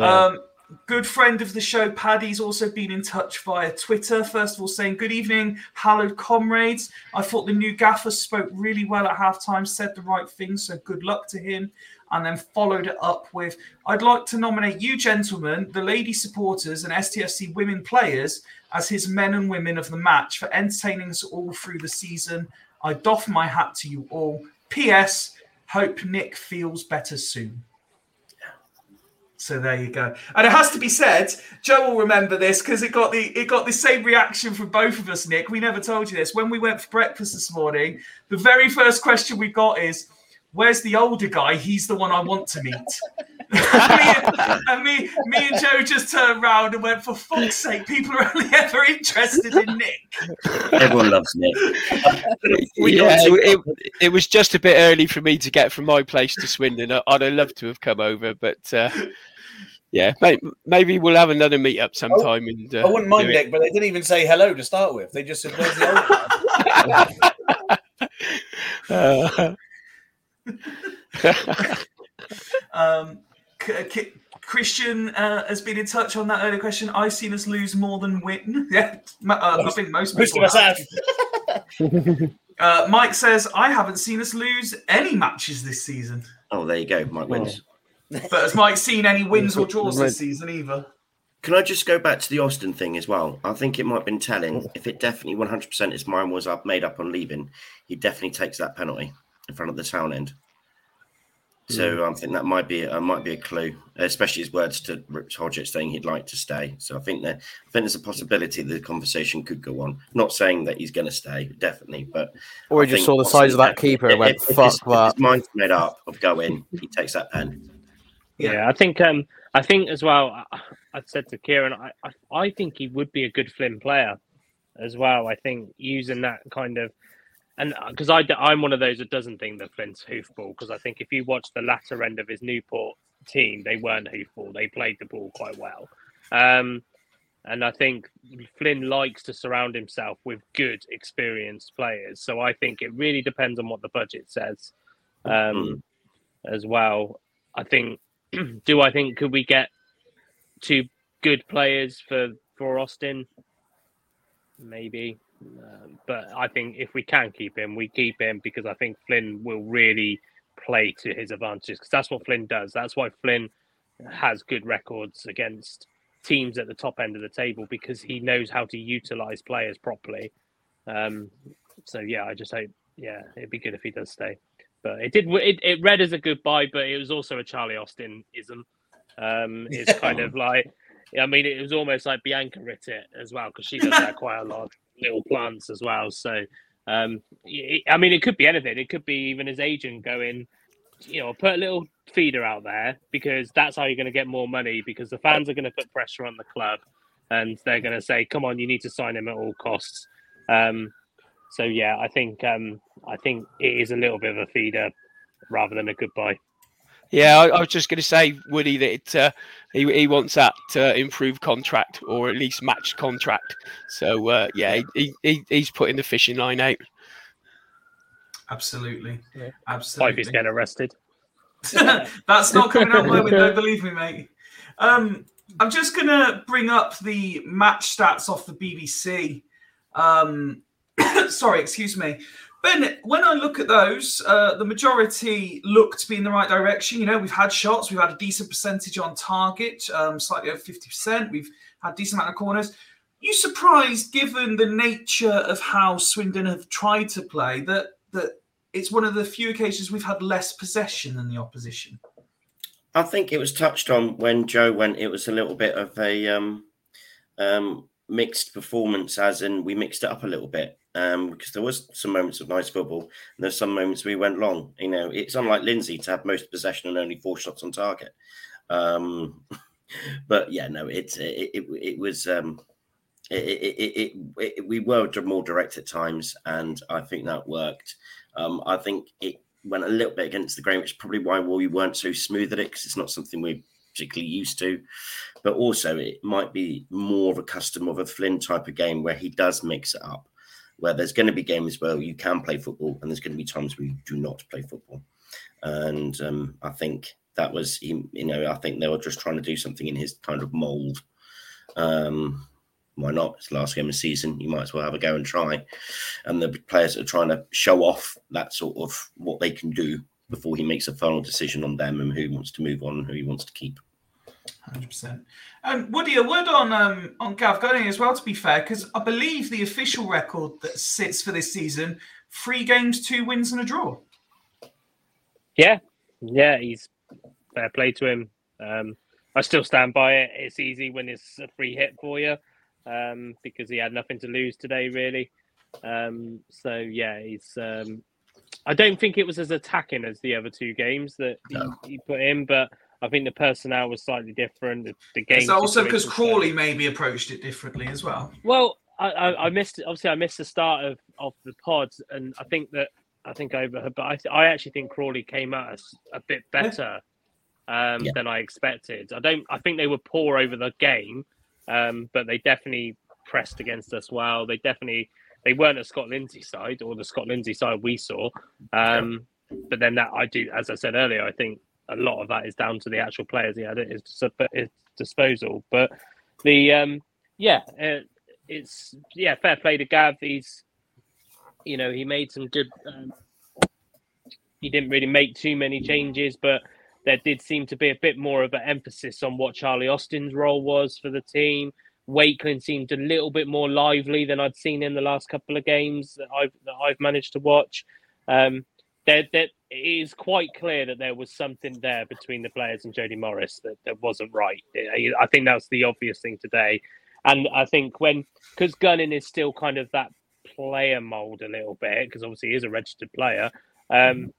Um, good friend of the show, Paddy's also been in touch via Twitter. First of all, saying, Good evening, hallowed comrades. I thought the new gaffer spoke really well at halftime, said the right thing, so good luck to him. And then followed it up with, I'd like to nominate you, gentlemen, the lady supporters, and STFC women players as his men and women of the match for entertaining us all through the season. I doff my hat to you all. P.S. Hope Nick feels better soon. So there you go. And it has to be said, Joe will remember this because it got the it got the same reaction from both of us, Nick. We never told you this. When we went for breakfast this morning, the very first question we got is, Where's the older guy? He's the one I want to meet. and, me, and me, me and Joe just turned around and went, For fuck's sake, people are only ever interested in Nick. Everyone loves Nick. We yeah, got to- it, it was just a bit early for me to get from my place to Swindon. I- I'd have loved to have come over, but uh, yeah, maybe we'll have another meet up sometime. and uh, I wouldn't mind. Nick, but they didn't even say hello to start with. They just said, "Where's the old man?" Uh, Um, K- K- Christian uh, has been in touch on that earlier question. I've seen us lose more than win. Yeah, uh, I think most Most people of us have. Uh, Mike says I haven't seen us lose any matches this season. Oh, there you go. Mike wins. But has Mike seen any wins or draws this season either? Can I just go back to the Austin thing as well? I think it might have been telling. If it definitely 100% his mind was up, made up on leaving, he definitely takes that penalty in front of the town end. So I think that might be uh, might be a clue, especially his words to Rich Hodgett saying he'd like to stay. So I think that I think there's a possibility the conversation could go on. Not saying that he's going to stay, definitely, but Or I he just saw the size of that keeper and went, if- if fuck his- that. His mind's made up of going. He takes that pen. Yeah. I think um I think as well. I, I said to Kieran, I, I I think he would be a good Flynn player as well. I think using that kind of and because I I'm one of those that doesn't think that Flynn's hoofball because I think if you watch the latter end of his Newport team, they weren't hoofball. They played the ball quite well. Um, and I think Flynn likes to surround himself with good, experienced players. So I think it really depends on what the budget says um, as well. I think, do I think, could we get two good players for, for Austin? Maybe. Um, but I think if we can keep him, we keep him because I think Flynn will really play to his advantages because that's what Flynn does. That's why Flynn has good records against teams at the top end of the table because he knows how to utilize players properly. Um, so yeah, I just hope yeah, it'd be good if he does stay. But it did it, it read as a goodbye, but it was also a Charlie Austin ism. Um, it's kind of like I mean, it was almost like Bianca writ it as well because she does that quite a lot, little plants as well. So um, I mean, it could be anything. It could be even his agent going, you know, put a little feeder out there because that's how you're going to get more money because the fans are going to put pressure on the club and they're going to say, "Come on, you need to sign him at all costs." Um, so yeah, I think um, I think it is a little bit of a feeder rather than a goodbye. Yeah, I, I was just going to say, Woody, that it, uh, he, he wants that uh, improved contract or at least matched contract. So, uh, yeah, he, he, he's putting the fishing line out. Absolutely. Yeah. Absolutely. Pipey's getting arrested. That's not coming out my window, believe me, mate. Um, I'm just going to bring up the match stats off the BBC. Um, sorry, excuse me. Ben, when I look at those, uh, the majority look to be in the right direction. You know, we've had shots, we've had a decent percentage on target, um, slightly over 50%. We've had a decent amount of corners. You surprised, given the nature of how Swindon have tried to play, that that it's one of the few occasions we've had less possession than the opposition? I think it was touched on when Joe went. It was a little bit of a um, um, mixed performance, as in we mixed it up a little bit um, because there was some moments of nice football and there's some moments we went long. You know, it's unlike Lindsay to have most possession and only four shots on target. Um, but yeah, no, it's it, it, it was um, it, it, it, it, we were more direct at times, and I think that worked. Um, I think it went a little bit against the grain, which is probably why we weren't so smooth at it because it's not something we're particularly used to. But also, it might be more of a custom of a Flynn type of game where he does mix it up, where there's going to be games where you can play football, and there's going to be times where you do not play football. And um, I think that was, you know, I think they were just trying to do something in his kind of mold. Um, why not? It's last game of season. You might as well have a go and try. And the players are trying to show off that sort of what they can do before he makes a final decision on them and who wants to move on and who he wants to keep. Hundred percent. And Woody, a word on um, on Gav Gunning as well. To be fair, because I believe the official record that sits for this season: three games, two wins, and a draw. Yeah, yeah, he's fair play to him. Um, I still stand by it. It's easy when it's a free hit for you um, because he had nothing to lose today, really. Um, so yeah, he's. Um, I don't think it was as attacking as the other two games that he, he put in, but I think the personnel was slightly different. The, the game Is also because situation was Crawley maybe approached it differently as well? well, I, I, I missed obviously I missed the start of, of the pod, and I think that I think over, but I, I actually think Crawley came at us a bit better um, Yeah. than I expected. I don't. I think they were poor over the game, um, but they definitely pressed against us well. They definitely they weren't a Scott Lindsay side or the Scott Lindsay side we saw. Um, but then that I do, as I said earlier, I think a lot of that is down to the actual players he had at his, his disposal. But the um, yeah, uh, it's yeah, fair play to Gav. He's you know he made some good. Um, he didn't really make too many changes, but there did seem to be a bit more of an emphasis on what Charlie Austin's role was for the team. Wakeling seemed a little bit more lively than I'd seen in the last couple of games that I've that I've managed to watch. Um, there, there it is quite clear that there was something there between the players and Jody Morris that, that wasn't right. I I think that's the obvious thing today, and I think when because Gunning is still kind of that player mold a little bit because obviously he is a registered player. Um,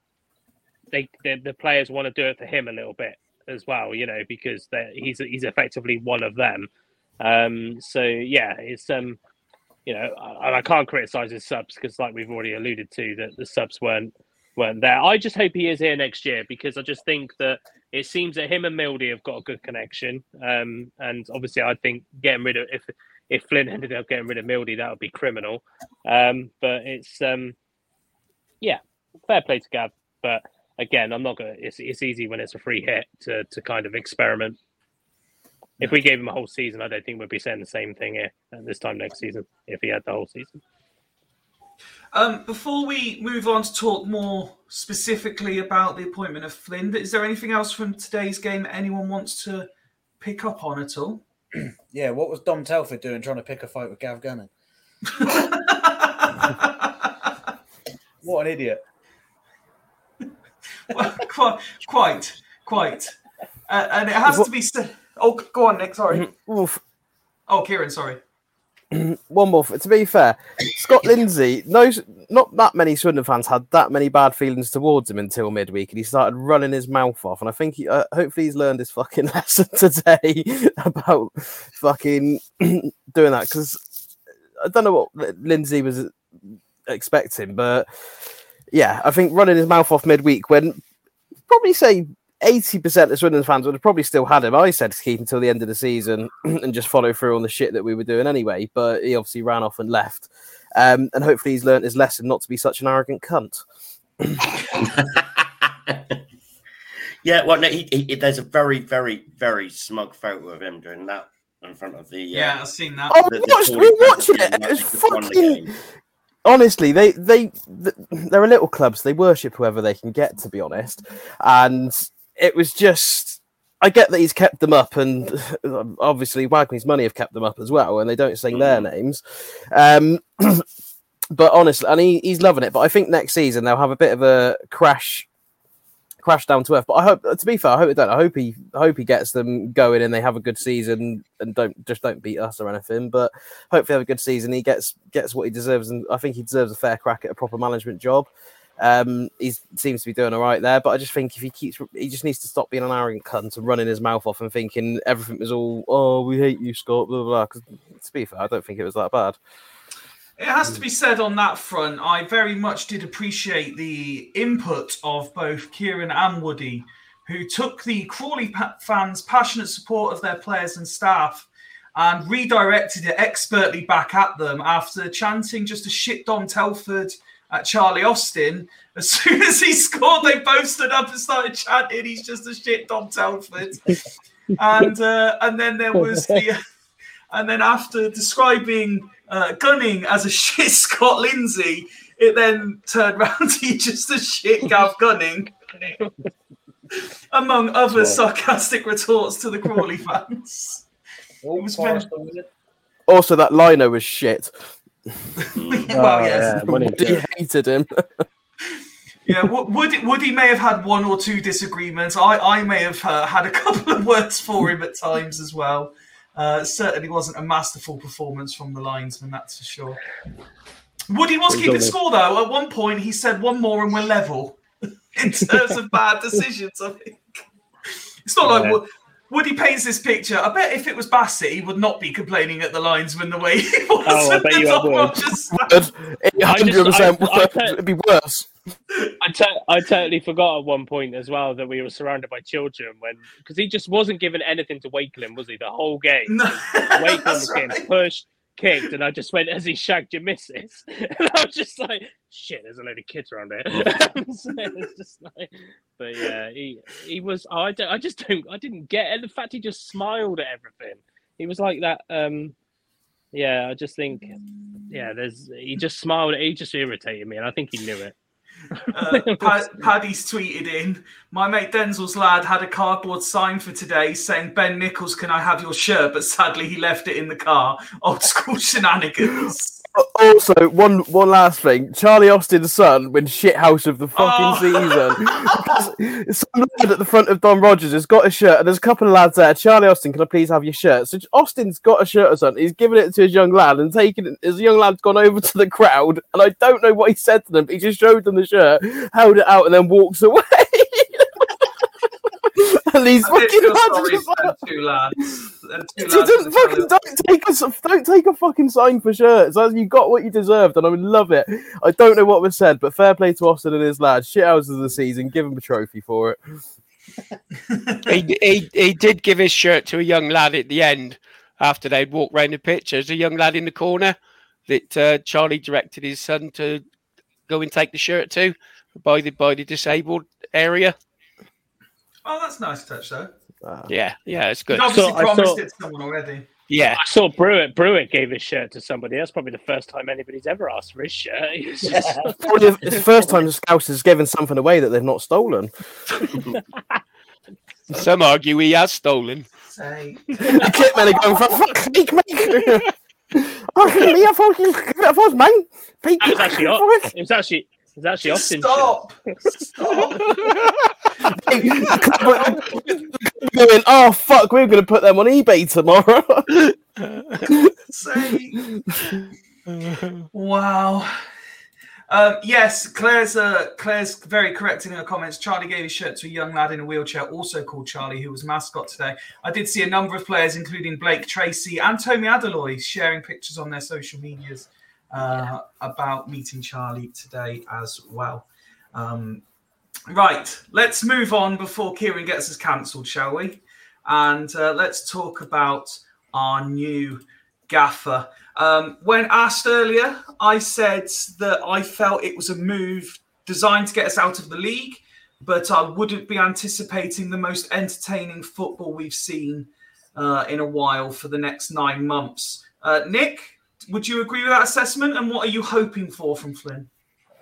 they, the the players want to do it for him a little bit as well, you know, because he's he's effectively one of them. Um, so yeah, it's um, you know, and I can't criticize his subs because, like we've already alluded to, that the subs weren't weren't there. I just hope he is here next year because I just think that it seems that him and Mildy have got a good connection. Um, and obviously, I think getting rid of if if Flynn ended up getting rid of Mildy, that would be criminal. Um, but it's um, yeah, fair play to Gav. But again, I'm not gonna. It's it's easy when it's a free hit to to kind of experiment. If we gave him a whole season, I don't think we'd be saying the same thing here at this time next season. If he had the whole season. Um, before we move on to talk more specifically about the appointment of Flynn, is there anything else from today's game that anyone wants to pick up on at all? Yeah, what was Dom Telford doing trying to pick a fight with Gav Gunning? What an idiot. Well, quite, quite, quite. Uh, and it has to be said. Oh, go on, Nick. Sorry. Oof. Oh, Kieran. Sorry. One more. To be fair, Scott Lindsay, no, not that many Swindon fans had that many bad feelings towards him until midweek, and he started running his mouth off. And I think, he, uh, hopefully, he's learned his fucking lesson today about fucking doing that. Because I don't know what Lindsay was expecting, but yeah, I think running his mouth off midweek when probably say 80% of Swindon fans would have probably still had him. I said to keep until the end of the season and just follow through on the shit that we were doing anyway, but he obviously ran off and left. Um, and hopefully he's learnt his lesson not to be such an arrogant cunt. yeah, well, no, he, he, there's a very, very, very smug photo of him doing that in front of the. Uh, Yeah, I've seen that. Oh, the- we the watched, we were watching it. It was that won the fucking. Honestly, they they they're a little clubs. They worship whoever they can get, to be honest. And it was just. I get that he's kept them up, and obviously Wagner's money have kept them up as well, and they don't sing their names. Um, but honestly, and he, he's loving it. But I think next season they'll have a bit of a crash, crash down to earth. But I hope, to be fair, I hope they don't. I hope he, I hope he gets them going and they have a good season and don't just don't beat us or anything. But hopefully have a good season. He gets gets what he deserves, and I think he deserves a fair crack at a proper management job. Um, he seems to be doing all right there, but I just think if he keeps, he just needs to stop being an arrogant cunt and running his mouth off and thinking everything was all, oh, we hate you, Scott, blah blah. Because to be fair, I don't think it was that bad. It has to be said on that front, I very much did appreciate the input of both Kieran and Woody, who took the Crawley fans' passionate support of their players and staff and redirected it expertly back at them after chanting just a shit Dom Telford at Charlie Austin. As soon as he scored, they both stood up and started chanting, he's just a shit Dom Telford. and uh, and then there was the and then after describing uh, Gunning as a shit Scott Lindsay, it then turned round to just a shit Gav Gunning, among other sarcastic retorts to the Crawley fans. It was Also, that liner was shit. well, Oh, yes. yeah, Woody hated him. Yeah, Woody, Woody may have had one or two disagreements. I, I may have uh, had a couple of words for him at times as well. Uh, certainly wasn't a masterful performance from the linesman, that's for sure. Woody was keeping score though. At one point, he said one more and we're level in terms of bad decisions. I think it's not like Yeah. Wo- Woody paints this picture. I bet if it was Bassett, he would not be complaining at the linesman the way he was. Oh, I bet you I would. Rogers match. It I just- 100% I- I worse. It'd be worse. I, I totally forgot at one point as well that we were surrounded by children when because he just wasn't given anything to Wakeling, was he? The whole game. No, Wakeling that's was getting right. pushed, kicked, and I just went as he shagged your missus. And I was just like, shit, there's a load of kids around here. so it's just like, but yeah, he he was. I don't, I just don't. I didn't get it. The fact he just smiled at everything. He was like that. Um, yeah, I just think, yeah, there's. He just smiled. He just irritated me, and I think he knew it. Uh, Pa- Paddy's tweeted in. My mate Denzel's lad had a cardboard sign for today saying, "Ben Nichols, can I have your shirt?" But sadly, he left it in the car. Old school shenanigans. Also, one one last thing: Charlie Austin's son wins shithouse of the fucking Oh. season. Some lad at the front of Don Rogers has got a shirt, and there's a couple of lads there. Charlie Austin, can I please have your shirt? So Austin's got a shirt or something. He's given it to his young lad and taken it. His young lad's gone over to the crowd, and I don't know what he said to them. But he just showed them the shirt, held it out, and then walks away. And these fucking lads are sorry just like, two lads. Two lads don't, fucking, don't take a don't take a fucking sign for shirts. You got what you deserved, and I would love it. I don't know what was said, but fair play to Austin and his lads. Shit houses of the season. Give him a trophy for it. he, he, he did give his shirt to a young lad at the end after they'd walked round the pitch. There's a young lad in the corner that uh, Charlie directed his son to go and take the shirt to by the by the disabled area. Oh, that's a nice touch, though. Yeah, yeah, it's He'd good. obviously saw- I promised saw- it to someone already. Yeah, I saw Brewitt. Brewitt gave his shirt to somebody. That's probably the first time anybody's ever asked for his shirt. He was the- it's the first time the Scouse has given something away that they've not stolen. some argue he has stolen. Say, the Kitmen are going for fuck's sake, mate. Oh, me, I thought you it was mine. Pete, It was actually Au- it was actually it was actually Austin. stop! Stop! going, oh fuck, we're going to put them on eBay tomorrow. Say, wow. Um, yes, Claire's uh, Claire's very correct in her comments. Charlie gave his shirt to a young lad in a wheelchair, also called Charlie, who was mascot today. I did see a number of players, including Blake Tracy and Tommy Adeloye, sharing pictures on their social medias uh, about meeting Charlie today as well. Um, right, let's move on before Kieran gets us cancelled, shall we? And uh, let's talk about our new gaffer. Um, when asked earlier, I said that I felt it was a move designed to get us out of the league, but I wouldn't be anticipating the most entertaining football we've seen uh, in a while for the next nine months. Uh, Nick, would you agree with that assessment? And what are you hoping for from Flynn?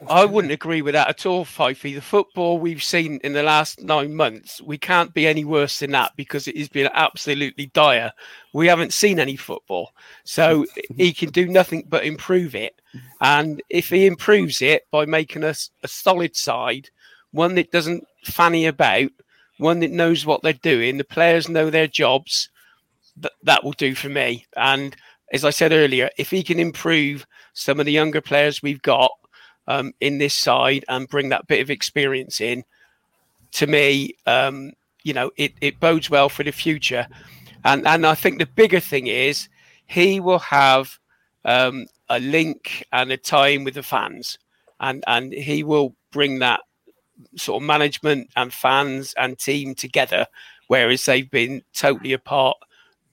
I wouldn't agree with that at all, Fifey. The football we've seen in the last nine months, we can't be any worse than that because it has been absolutely dire. We haven't seen any football. So he can do nothing but improve it. And if he improves it by making us a solid side, one that doesn't fanny about, one that knows what they're doing, the players know their jobs, th- that will do for me. And as I said earlier, if he can improve some of the younger players we've got um, in this side and bring that bit of experience in, to me, um, you know, it, it bodes well for the future. And and I think the bigger thing is he will have um, a link and a time with the fans, and and he will bring that sort of management and fans and team together, whereas they've been totally apart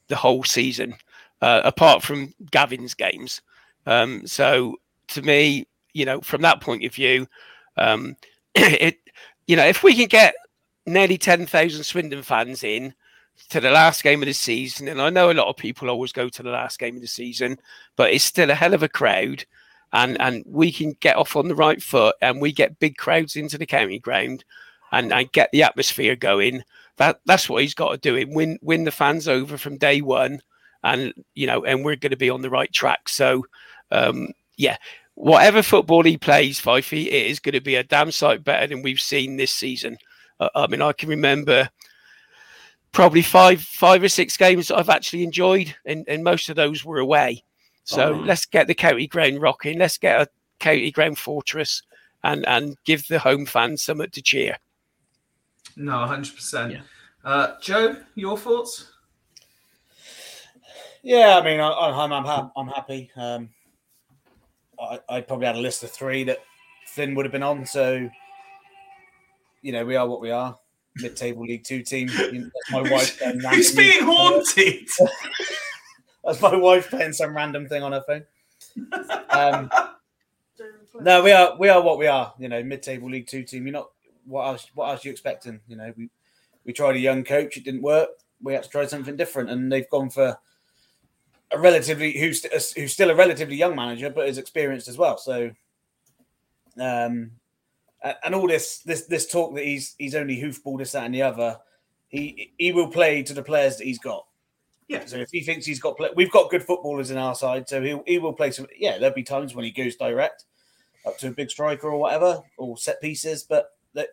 the whole season, uh, apart from Gavin's games. Um, so to me, you know, from that point of view, um, it, you know, if we can get nearly 10,000 Swindon fans in to the last game of the season, and I know a lot of people always go to the last game of the season, but it's still a hell of a crowd. And, and we can get off on the right foot and we get big crowds into the county ground and, and get the atmosphere going. That that's what he's got to do. Win win the fans over from day one, and you know, and we're going to be on the right track. So, um, yeah, whatever football he plays, Fifey, it is going to be a damn sight better than we've seen this season. Uh, I mean, I can remember probably five five or six games that I've actually enjoyed, and, and most of those were away. So Oh. let's get the county ground rocking. Let's get a county ground fortress and and give the home fans something to cheer. No, 100%. Yeah. Uh, Joe, your thoughts? Yeah, I mean, I, I'm I'm, ha- I'm happy. Um, I, I probably had a list of three that Flynn would have been on. So, you know, we are what we are. Mid-table League Two team. You know, That's my wife. playing Who's being haunted? That's my wife playing some random thing on her phone. Um, no, we are we are what we are. You know, mid-table League Two team. You're not what else? What else are you expecting? You know, we we tried a young coach. It didn't work. We had to try something different, and they've gone for a relatively who's who's still a relatively young manager, but is experienced as well. So, um, and all this this this talk that he's he's only hoofball this that and the other. He he will play to the players that he's got. Yeah. So if he thinks he's got, play, we've got good footballers in our side, so he he will play some. Yeah, there'll be times when he goes direct up to a big striker or whatever, or set pieces. But that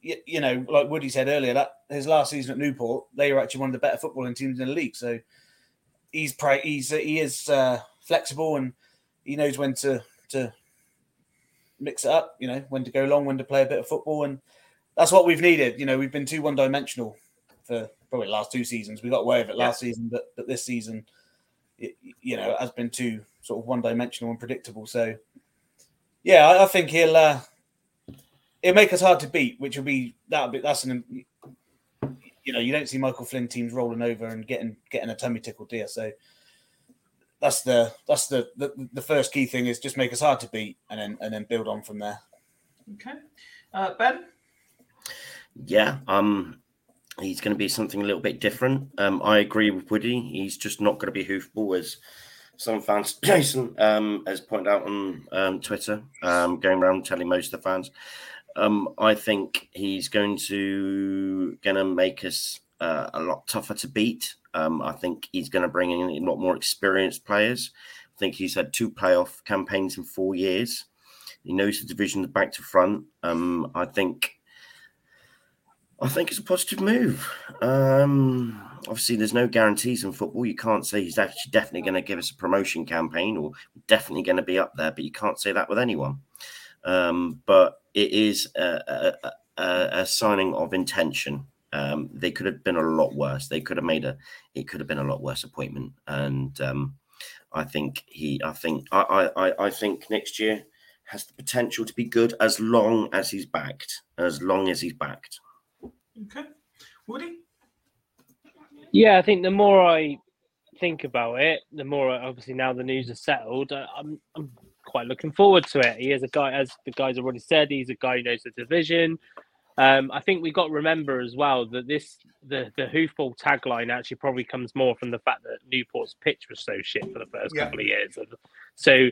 you, you know, like Woody said earlier, that his last season at Newport, they were actually one of the better footballing teams in the league. So he's pri- he's uh, he is uh, flexible and he knows when to to mix it up. You know, when to go long, when to play a bit of football, and that's what we've needed. You know, we've been too one dimensional for probably the last two seasons. We got away with it last season, but but this season, it, you know, has been too sort of one dimensional and predictable. So yeah, I, I think he'll uh, it'll make us hard to beat, which will be that'll be that's an you know you don't see Michael Flynn teams rolling over and getting getting a tummy tickle, do? So that's the that's the, the the first key thing is just make us hard to beat and then and then build on from there. Okay. Uh, ben? Yeah, um, he's going to be something a little bit different. Um, I agree with Woody. He's just not going to be hoofball, as some fans, Jason, um, has pointed out on um, Twitter, um, going around telling most of the fans. Um, I think he's going to to make us uh, a lot tougher to beat. Um, I think he's going to bring in a lot more experienced players. I think he's had two playoff campaigns in four years. He knows the division back to front. Um, I think I think it's a positive move. Um, obviously, there's no guarantees in football. You can't say he's actually definitely going to give us a promotion campaign or definitely going to be up there, but you can't say that with anyone. Um, but it is a, a, a, a signing of intention. Um, they could have been a lot worse. They could have made a. It could have been a lot worse appointment, and um, I think he. I think. I, I. I- I think next year has the potential to be good as long as he's backed. As long as he's backed. Okay. Woody? Yeah, I think the more I think about it, the more obviously now the news is settled, I'm I'm quite looking forward to it. He is a guy, as the guys already said, he's a guy who knows the division. Um, I think we got to remember as well that this the the hoofball tagline actually probably comes more from the fact that Newport's pitch was so shit for the first Yeah. couple of years. So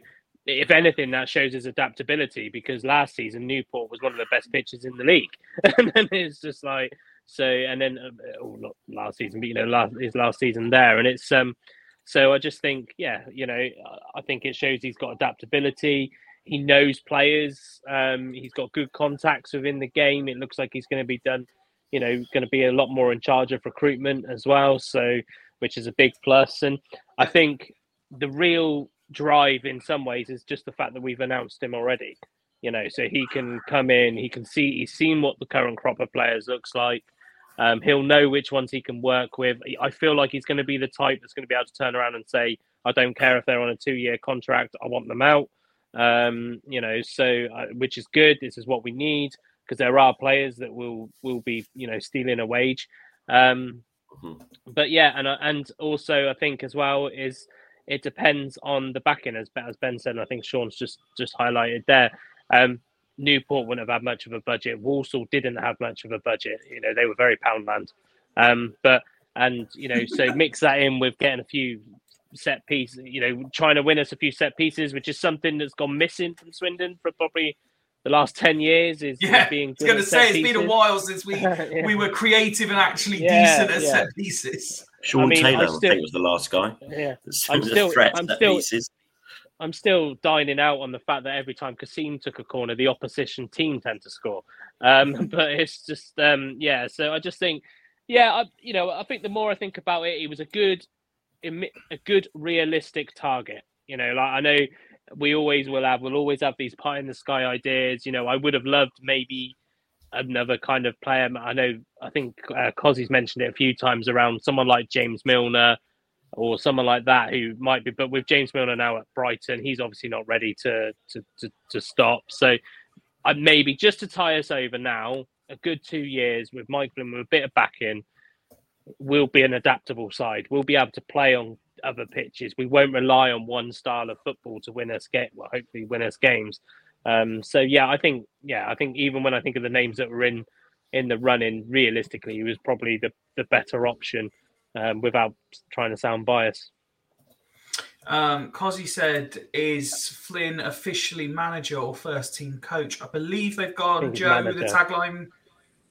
if anything, that shows his adaptability because last season Newport was one of the best pitches in the league, and then it's just like so. And then, uh, oh, not last season, but you know, last his last season there, and it's um. So I just think, yeah, you know, I think it shows he's got adaptability. He knows players. Um, he's got good contacts within the game. It looks like he's going to be done, you know, going to be a lot more in charge of recruitment as well. So, which is a big plus. And I think the real drive in some ways is just the fact that we've announced him already. You know, so he can come in, he can see, he's seen what the current crop of players looks like. Um, he'll know which ones he can work with. I feel like he's going to be the type that's going to be able to turn around and say, I don't care if they're on a two year contract, I want them out. Um, you know, so uh, which is good. This is what we need because there are players that will will be, you know, stealing a wage. Um, Mhm. but yeah, and uh, and also I think as well is it depends on the backing as as Ben said. And I think Sean's just just highlighted there. Um, Newport wouldn't have had much of a budget. Walsall didn't have much of a budget. You know, they were very Poundland. Um, but and you know, so mix that in with getting a few set pieces. You know, trying to win us a few set pieces, which is something that's gone missing from Swindon for probably the last ten years. Is, is Yeah, being I was going to say it's been a while since we Yeah. we were creative and actually Yeah, decent at yeah. set pieces. Sean I mean, Taylor, I, still- think, was the last guy. Yeah. that I'm was a still- threat I'm still- pieces. I'm still dining out on the fact that every time Kasim took a corner, the opposition team tend to score. Um, but it's just, um, yeah. So I just think, yeah, I, you know, I think the more I think about it, he was a good, a good realistic target. You know, like I know we always will have, we'll always have these pie in the sky ideas. You know, I would have loved maybe another kind of player. I know, I think uh, Cozzy's mentioned it a few times around someone like James Milner or someone like that who might be. But with James Milner now at Brighton, he's obviously not ready to to to, to stop. So uh, maybe just to tie us over now, a good two years with Michael and with a bit of backing, we'll be an adaptable side. We'll be able to play on other pitches. We won't rely on one style of football to win us get well, hopefully win us games. Um, so yeah, I think yeah, I think even when I think of the names that were in in the running, realistically, he was probably the the better option um, without trying to sound biased. Um, Cozzy said, "Is Flynn officially manager or first team coach?" I believe they've I gone think he's Joe with the tagline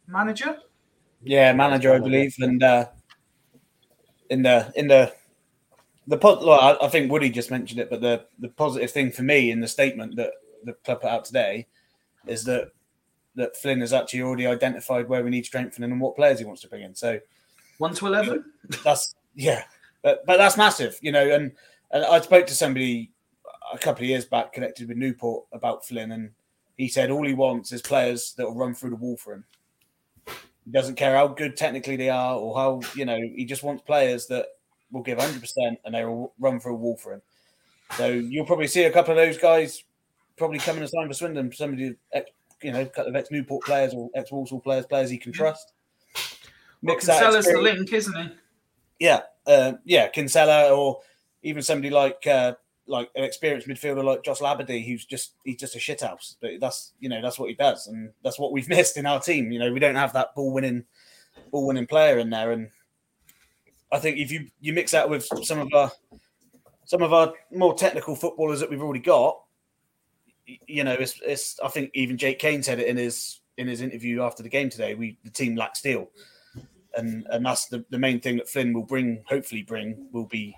manager. Yeah, manager, I believe, and uh, in the in the the po- well, I, I think Woody just mentioned it, but the the positive thing for me in the statement that the club put out today is that that Flynn has actually already identified where we need strengthening and what players he wants to bring in. So One to eleven. that's yeah, but but that's massive, you know. And, and I spoke to somebody a couple of years back connected with Newport about Flynn, and he said all he wants is players that will run through the wall for him. He doesn't care how good technically they are or how you know. He just wants players that will give hundred percent and they will run through a wall for him. So you'll probably see a couple of those guys probably coming to sign for Swindon. Somebody, you know, a couple of ex Newport players or ex Walsall players, players he can trust. Well, Mix that Kinsella's the link, isn't he? yeah, uh, yeah, Kinsella or even somebody like uh, like an experienced midfielder like Josh Labadie, who's just he's just a shithouse. But that's you know that's what he does, and that's what we've missed in our team. You know, we don't have that ball winning ball winning player in there, and I think if you you mix that with some of our some of our more technical footballers that we've already got, you know, it's, it's I think even Jake Cain said it in his in his interview after the game today. We the team lacks steel and and that's the, the main thing that Flynn will bring, hopefully bring, will be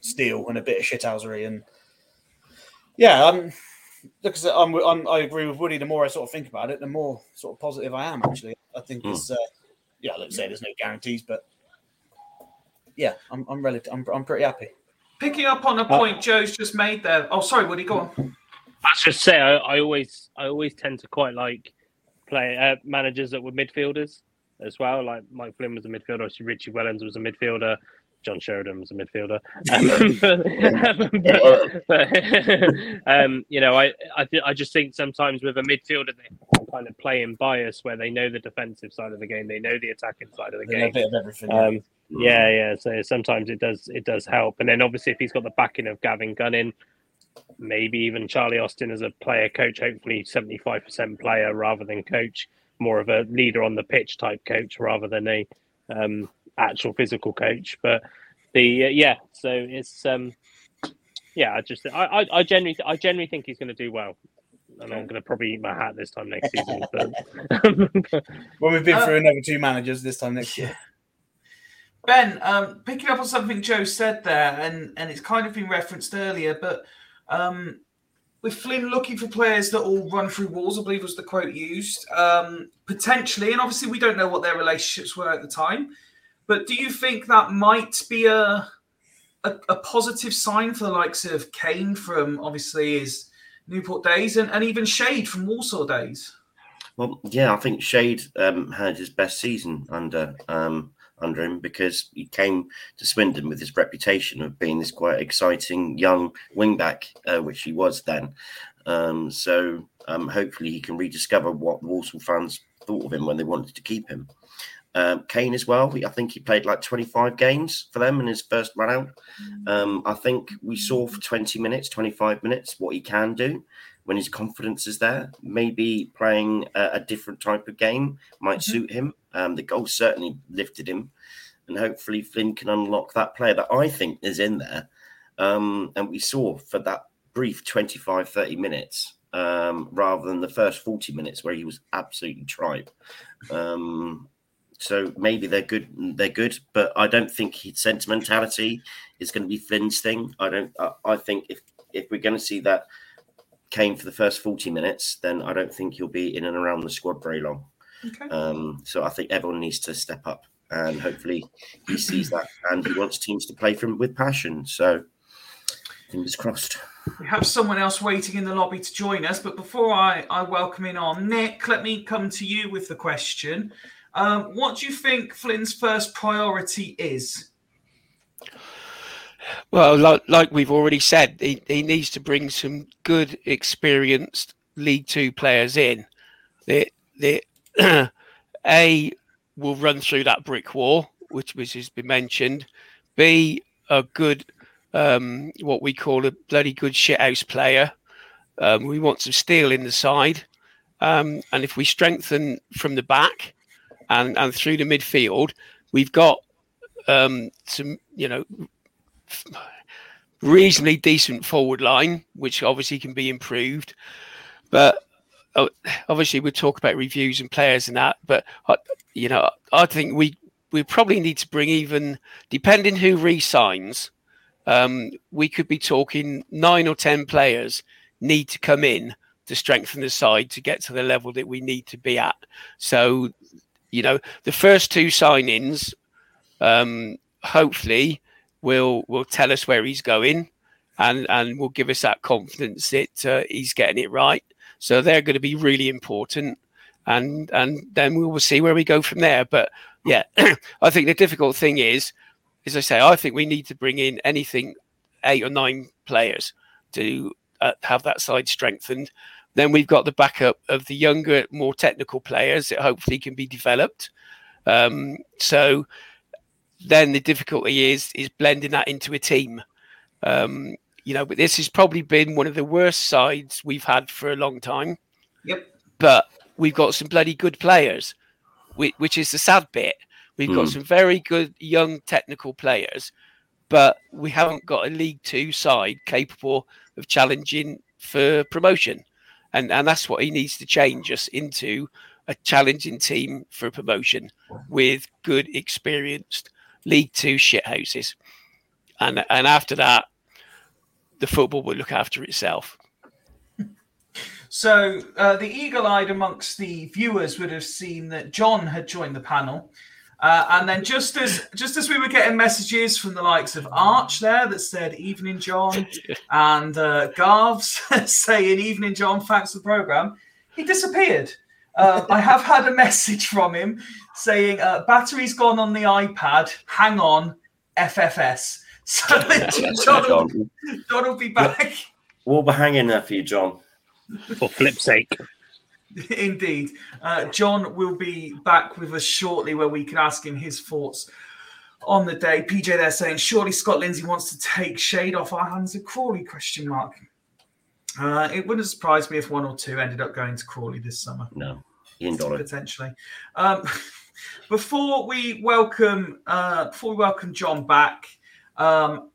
steel and a bit of shithousery. And yeah, I'm look, I'm, I'm I agree with Woody. The more I sort of think about it, the more sort of positive I am. Actually, I think Mm. it's uh, yeah. Let's say there's no guarantees, but yeah, I'm I'm relative. I'm I'm pretty happy. Picking up on a Uh, point Joe's just made there. Oh, sorry, Woody, go on. I was just say I, I always I always tend to quite like play uh, managers that were midfielders as well. Like Mike Flynn was a midfielder, obviously Richie Wellens was a midfielder, John Sheridan was a midfielder. Um, but, um, you know, I I, th- I just think sometimes with a midfielder they kind of play in bias where they know the defensive side of the game, they know the attacking side of the a game. bit of everything. yeah. Um, yeah, yeah. So sometimes it does it does help, and then obviously if he's got the backing of Gavin Gunning, maybe even Charlie Austin as a player coach, hopefully seventy five percent player rather than coach, more of a leader on the pitch type coach rather than a um, actual physical coach. But the uh, yeah, so it's um, yeah, I just I I, I genuinely I generally think he's going to do well. And I'm going to probably eat my hat this time next season. But Well, we've been Uh, through another two managers this time next year. Ben, um, picking up on something Joe said there, and, and it's kind of been referenced earlier, but um, with Flynn looking for players that will run through walls, I believe was the quote used, um, potentially, and obviously we don't know what their relationships were at the time, but do you think that might be a, a, a positive sign for the likes of Cain from obviously his Newport days and, and even Shade from Walsall days? Well, yeah, I think Shade um, had his best season under um, under him because he came to Swindon with his reputation of being this quite exciting young wingback, uh, which he was then. Um, so um, hopefully he can rediscover what the Walsall fans thought of him when they wanted to keep him. Um, Cain as well. I think he played like 25 games for them in his first run out. Um, I think we saw for 20 minutes, 25 minutes what he can do when his confidence is there. Maybe playing a, a different type of game might suit him. Um, the goal certainly lifted him, and hopefully Flynn can unlock that player that I think is in there. Um, and we saw for that brief 25, 30 minutes. Um, rather than the first 40 minutes where he was absolutely tripe. Um, so maybe they're good. They're good, but I don't think his sentimentality is going to be Flynn's thing. I don't. I, I think if if we're going to see that Cain for the first forty minutes, then I don't think he'll be in and around the squad very long. Okay. Um, so I think everyone needs to step up, and hopefully he sees that, and he wants teams to play for him with passion. So fingers crossed. We have someone else waiting in the lobby to join us, but before I, I welcome in on Nick, let me come to you with the question. Um, what do you think Flynn's first priority is? Well, like, like we've already said, he, he needs to bring some good, experienced League Two players in. That that a will run through that brick wall, which which has been mentioned. B a good, um, what we call a bloody good shithouse player. Um, we want some steel in the side, um, and if we strengthen from the back and and through the midfield, we've got um, some, you know, reasonably decent forward line, which obviously can be improved. But uh, obviously, we'll talk about reviews and players and that. But you know, I think we we probably need to bring even, depending who re-signs, um, we could be talking nine or ten players need to come in to strengthen the side to get to the level that we need to be at. So, you know, the first two signings, um, hopefully, will will tell us where he's going, and and will give us that confidence that uh, he's getting it right. So they're going to be really important, and and then we will see where we go from there. But yeah, I think the difficult thing is, as I say, I think we need to bring in anything eight or nine players to uh, have that side strengthened. Then we've got the backup of the younger, more technical players that hopefully can be developed. Um, so then the difficulty is is blending that into a team. Um, you know, but this has probably been one of the worst sides we've had for a long time. Yep. But we've got some bloody good players, which, which is the sad bit. We've got Mm. some very good young technical players, but we haven't got a League Two side capable of challenging for promotion, and and that's what he needs to change us into a challenging team for promotion with good, experienced League Two shithouses, and and after that, the football will look after itself. So uh, the eagle-eyed amongst the viewers would have seen that John had joined the panel, uh, and then just as just as we were getting messages from the likes of Arch there that said "Evening, John," and uh, Garves saying "Evening, John, thanks for the program," he disappeared. Uh, I have had a message from him saying uh, battery's gone on the iPad. Hang on, FFS. So John, will, John, John will be back. we'll be hanging there for you, John. for flip's sake. Indeed. Uh, John will be back with us shortly where we can ask him his thoughts on the day. PJ there saying, surely Scott Lindsey wants to take shade off our hands of Crawley, question mark. Uh, it wouldn't surprise me if one or two ended up going to Crawley this summer No, Ian Dollar. potentially. Um, before we welcome uh, before we welcome John back, um,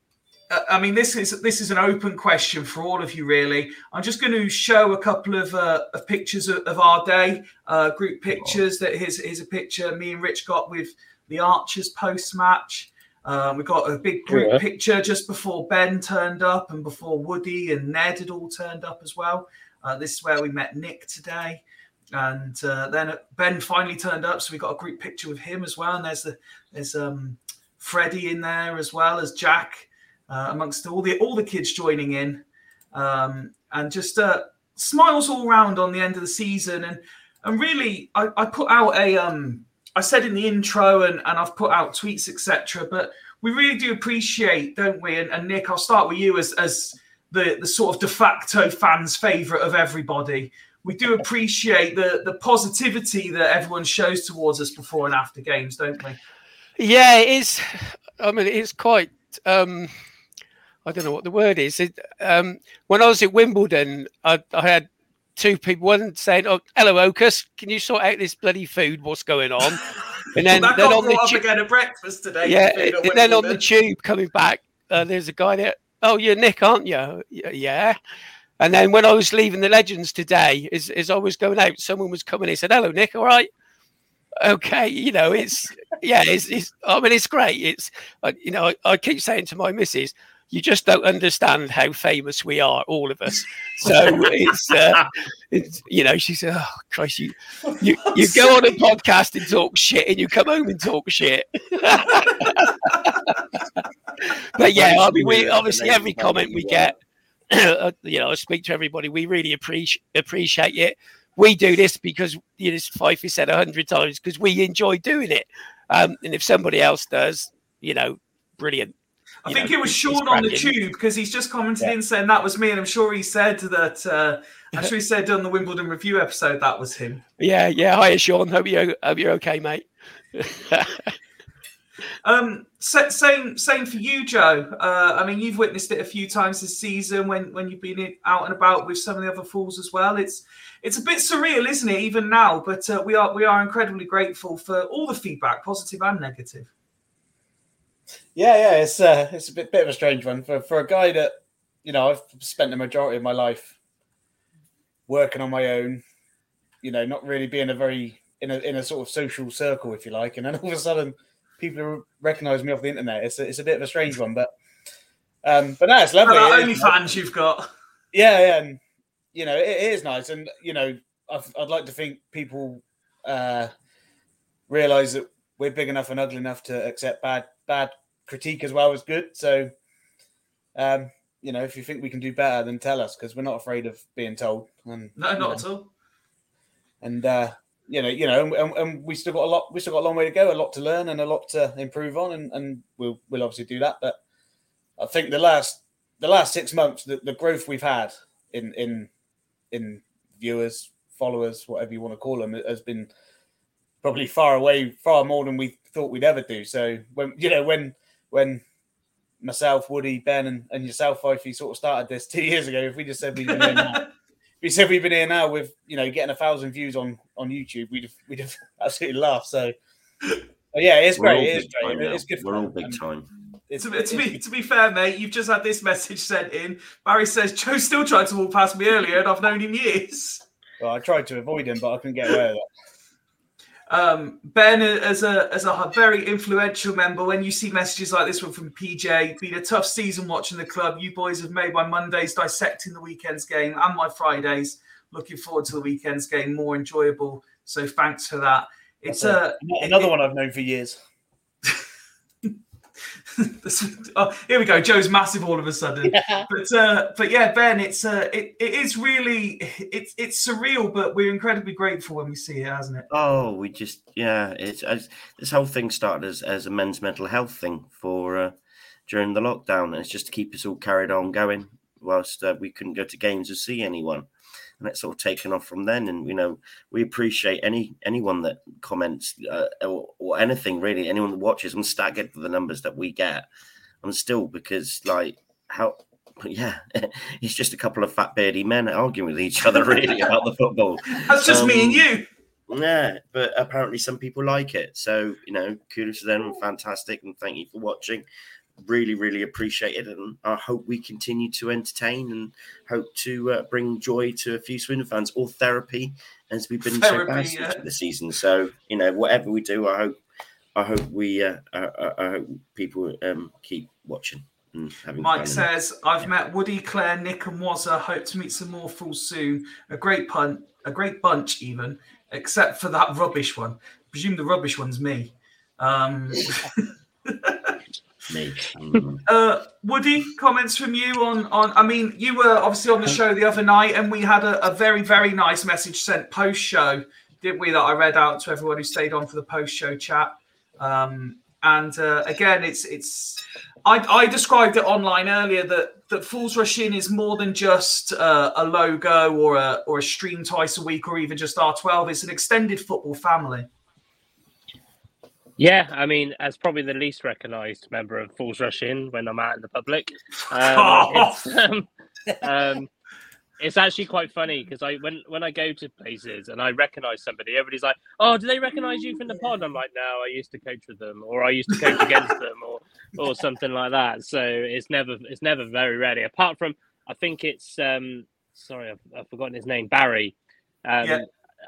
uh, I mean, this is this is an open question for all of you, really. I'm just going to show a couple of, uh, of pictures of, of our day, uh, group pictures. That here's, here's a picture me and Rich got with the Archers post match. Um, we got a big group Yeah. picture just before Ben turned up and before Woody and Ned had all turned up as well. Uh, this is where we met Nick today. And uh, then Ben finally turned up, so we got a group picture with him as well. And there's the there's um, Freddie in there as well as Jack uh, amongst all the all the kids joining in, um, and just uh, smiles all round on the end of the season. And and really, I, I put out a um, I said in the intro, and, and I've put out tweets, etc. But we really do appreciate, don't we? And, and Nick, I'll start with you as as the the sort of de facto fans' favourite of everybody. We do appreciate the the positivity that everyone shows towards us before and after games, don't we? Yeah, it is. I mean, it's quite. Um, I don't know what the word is. It, um, when I was at Wimbledon, I, I had two people. One saying, "Oh, hello, Ocus. Can you sort out this bloody food? What's going on?" And then, that then on the brought up tu- again at breakfast today. yeah, and then on the tube coming back, uh, there's a guy there. Oh, you're Nick, aren't you? Yeah. And then when I was leaving the Legends today, as, as I was going out, someone was coming. He said, "Hello, Nick. All right." Okay, you know, it's yeah, it's, it's I mean, it's great. It's uh, you know, I, I keep saying to my missus, you just don't understand how famous we are, all of us. So it's, uh, it's you know, she said, "Oh Christ, you you you go on a podcast and talk shit, and you come home and talk shit." but yeah, I mean, we obviously every comment we get, uh, you know, I speak to everybody. We really appreciate appreciate it. We do this because you know, as Fife has said a hundred times because we enjoy doing it. Um, and if somebody else does, you know, brilliant. I think know, it was Sean on the tube because he's just commented Yeah. in saying that was me, and I'm sure he said that. Uh, I'm sure he said on the Wimbledon review episode that was him. Yeah, yeah. Hi, Sean. Hope you hope you're okay, mate. Um, sa- same, same for you, Joe. Uh, I mean, you've witnessed it a few times this season when when you've been in, out and about with some of the other fools as well. It's it's a bit surreal, isn't it? Even now, but uh, we are we are incredibly grateful for all the feedback, positive and negative. Yeah, yeah, it's uh, it's a bit, bit of a strange one for for a guy that you know I've spent the majority of my life working on my own. You know, not really being a very in a in a sort of social circle, if you like, and then all of a sudden people are recognise me off the internet. It's a, it's a bit of a strange one, but um, but no, it's lovely. It only fans you've got. Yeah, yeah, and you know it, it is nice, and you know I've, I'd like to think people uh, realize that we're big enough and ugly enough to accept bad bad critique as well as good. So, um, you know, if you think we can do better, then tell us because we're not afraid of being told. And No, not know, at all. and uh, you know, you know, and, and, and we still got a lot. We still got a long way to go, a lot to learn, and a lot to improve on, and, and we'll we'll obviously do that. But I think the last the last six months, the, the growth we've had in in in viewers, followers, whatever you want to call them, has been probably far away, far more than we thought we'd ever do. So when you know when when myself, Woody, Ben, and, and yourself, Fifey, sort of started this two years ago, if we just said we've been here now, if we said we've been here now with you know getting a thousand views on on YouTube, we'd have, we'd have absolutely laughed. So. but yeah, it's great. It is great. It's good. We're all big And time. It's, To, to be to be fair, mate, you've just had this message sent in. Barry says Joe still tried to walk past me earlier, and I've known him years. well, I tried to avoid him, but I couldn't get away with it. Um, ben, as a as a very influential member, when you see messages like this one from PJ, been a tough season watching the club. You boys have made my Mondays dissecting the weekend's game and my Fridays. Looking forward to the weekend's game, more enjoyable. So thanks for that. It's That's a Another one I've known for years. This- oh, here we go. Joe's massive all of a sudden. But uh, but yeah, Ben, it's uh, it, it is really it's it's surreal, but we're incredibly grateful when we see it, hasn't it? Oh, we just yeah. It's as, this whole thing started as, as a men's mental health thing for uh, during the lockdown, and it's just to keep us all carried on going whilst uh, we couldn't go to games or see anyone, and it's sort of taken off from then. And you know, we appreciate any anyone that comments uh, or, or anything really, anyone that watches. I'm it for the numbers that we get, I'm still because like how. Yeah, it's just a couple of fat beardy men arguing with each other really about the football. That's just me and Um, you. Yeah, but apparently some people like it. So, you know, kudos to them. Fantastic. And thank you for watching. Really, really appreciate it, and I hope we continue to entertain and hope to uh, bring joy to a few Swindon fans or therapy, as we've been Therapy, so yeah. bad this season. So you know, whatever we do, I hope, I hope we, uh, I, I, hope people um, keep watching Mike says, I've met Woody, Claire, Nick, and Wazza. Hope to meet some more fools soon. A great punt, a great bunch, even, except for that rubbish one. I presume the rubbish one's me. Um, me. Uh, Woody, comments from you on on. I mean, you were obviously on the show the other night, and we had a, a very very nice message sent post show, didn't we? That I read out to everyone who stayed on for the post show chat. Um, and uh, again, it's it's. I, I described it online earlier that that Fools Rush In is more than just uh, a logo or a or a stream twice a week or even just R12. It's an extended football family. Yeah, I mean, as probably the least recognised member of Fools Rush In when I'm out in the public, um, off. it's, um, um, it's actually quite funny because I when when I go to places and I recognise somebody, everybody's like, "Oh, do they recognise you from the pod?" I'm like, "No, I used to coach with them, or I used to coach against them, or or something like that." So it's never it's never very rarely. Apart from, I think it's um sorry, I've, I've forgotten his name, Barry. Um, Yeah.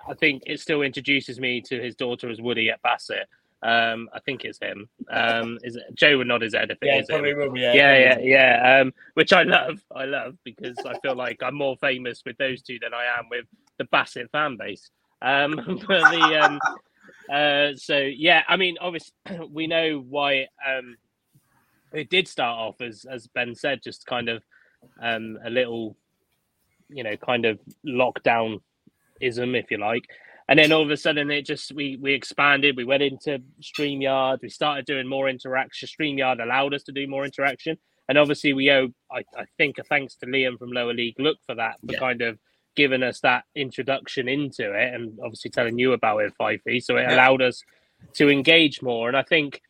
I think it still introduces me to his daughter as Woody at Bassett. Um, I think it's him. Um, is it Joe would nod his head if it Yeah, is him. probably will be. Yeah, Yeah, yeah, yeah. Um, which I love. I love because I feel like I'm more famous with those two than I am with the Bassett fan base. Um, but the um, uh, so yeah, I mean, obviously we know why um, it did start off as as Ben said, just kind of um, a little, you know, kind of lockdown ism, if you like. And then all of a sudden, it just we we expanded. We went into Streamyard. We started doing more interaction. Streamyard allowed us to do more interaction, and obviously, we owe I, I think a thanks to Liam from Lower League Look for that for Yeah. kind of giving us that introduction into it, and obviously telling you about it, Fifey. So it Yeah. allowed us to engage more. And I think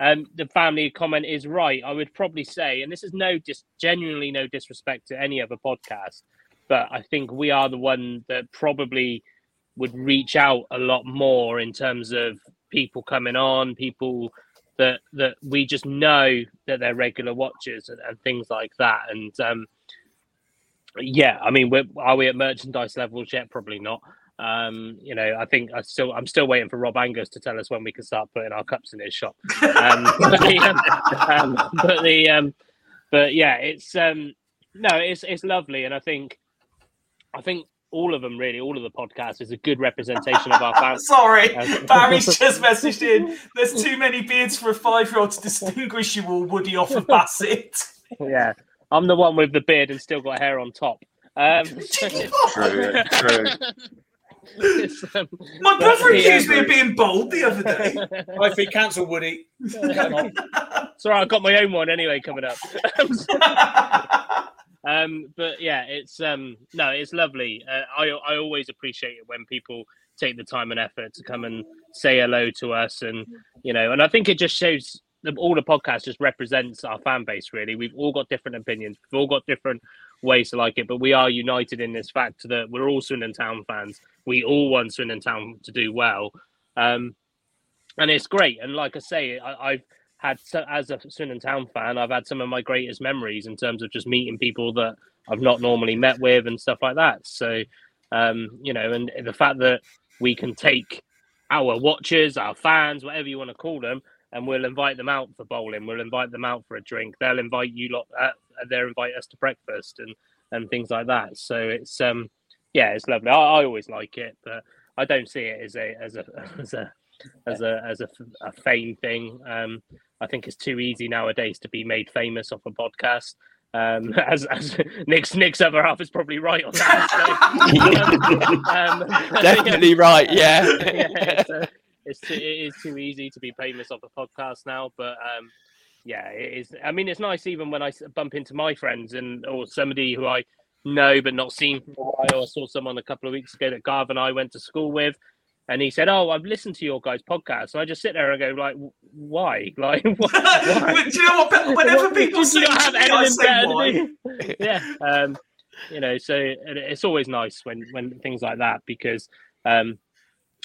um, the family comment is right. I would probably say, and this is no dis- genuinely no disrespect to any other podcast, but I think we are the one that probably would reach out a lot more in terms of people coming on, people that that we just know that they're regular watchers and, and things like that. And um, yeah, I mean, are we at merchandise levels yet? Probably not. Um, you know, I think I still I'm still waiting for Rob Angus to tell us when we can start putting our cups in his shop. Um, but the, um, um, but the um, but yeah, it's um, no, it's it's lovely, and I think I think all of them really, all of the podcasts is a good representation of our fans. Sorry, Barry's just messaged in. There's too many beards for a five-year-old to distinguish you all, Woody, off of Bassett. Yeah, I'm the one with the beard and still got hair on top. Um, True, true. um, My brother accused me of being bold the other day. If he cancel Woody, come. Sorry, I've got my own one anyway coming up. Um, but yeah, it's um, no, it's lovely. Uh, I I always appreciate it when people take the time and effort to come and say hello to us, and you know, and I think it just shows that all the podcast just represents our fan base. Really, we've all got different opinions, we've all got different ways to like it, but we are united in this fact that we're all Swindon Town fans. We all want Swindon Town to do well. Um, and it's great. And like I say, I, I've had so, as a Swindon Town fan, I've had some of my greatest memories in terms of just meeting people that I've not normally met with and stuff like that. So, um, you know, and the fact that we can take our watchers, our fans, whatever you want to call them, and we'll invite them out for bowling. We'll invite them out for a drink. They'll invite you lot. Uh, they'll invite us to breakfast and and things like that. So it's um, yeah, it's lovely. I, I always like it, but I don't see it as a as a as a as a as a, a fame thing. Um, I think it's too easy nowadays to be made famous off a podcast. Um, as, as Nick's Nick's other half is probably right on that. So, um, Definitely right. Yeah. yeah, so it's too, it is too easy to be famous off a podcast now. But um, yeah, it is. I mean, it's nice even when I bump into my friends and or somebody who I know but not seen for a while. I saw someone a couple of weeks ago that Garv and I went to school with. And he said, "Oh, I've listened to your guys' podcast." And I just sit there and go, "Like, why? Like, why? Do you know what? Whenever people Do say you to have anything better yeah, um, you know, so it's always nice when when things like that because, um,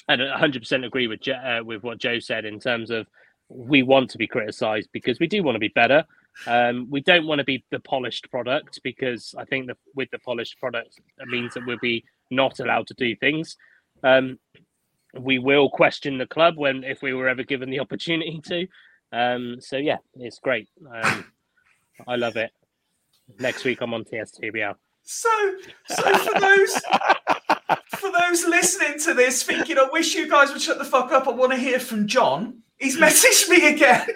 and I 100% agree with uh, with what Joe said in terms of we want to be criticised because we do want to be better. Um, we don't want to be the polished product because I think that with the polished product, it means that we'll be not allowed to do things. Um, we will question the club when if we were ever given the opportunity to. Um, so yeah, it's great. Um, I love it. Next week I'm on TSTBL. So, so for those for those listening to this, thinking, I wish you guys would shut the fuck up. I want to hear from John. He's messaged me again.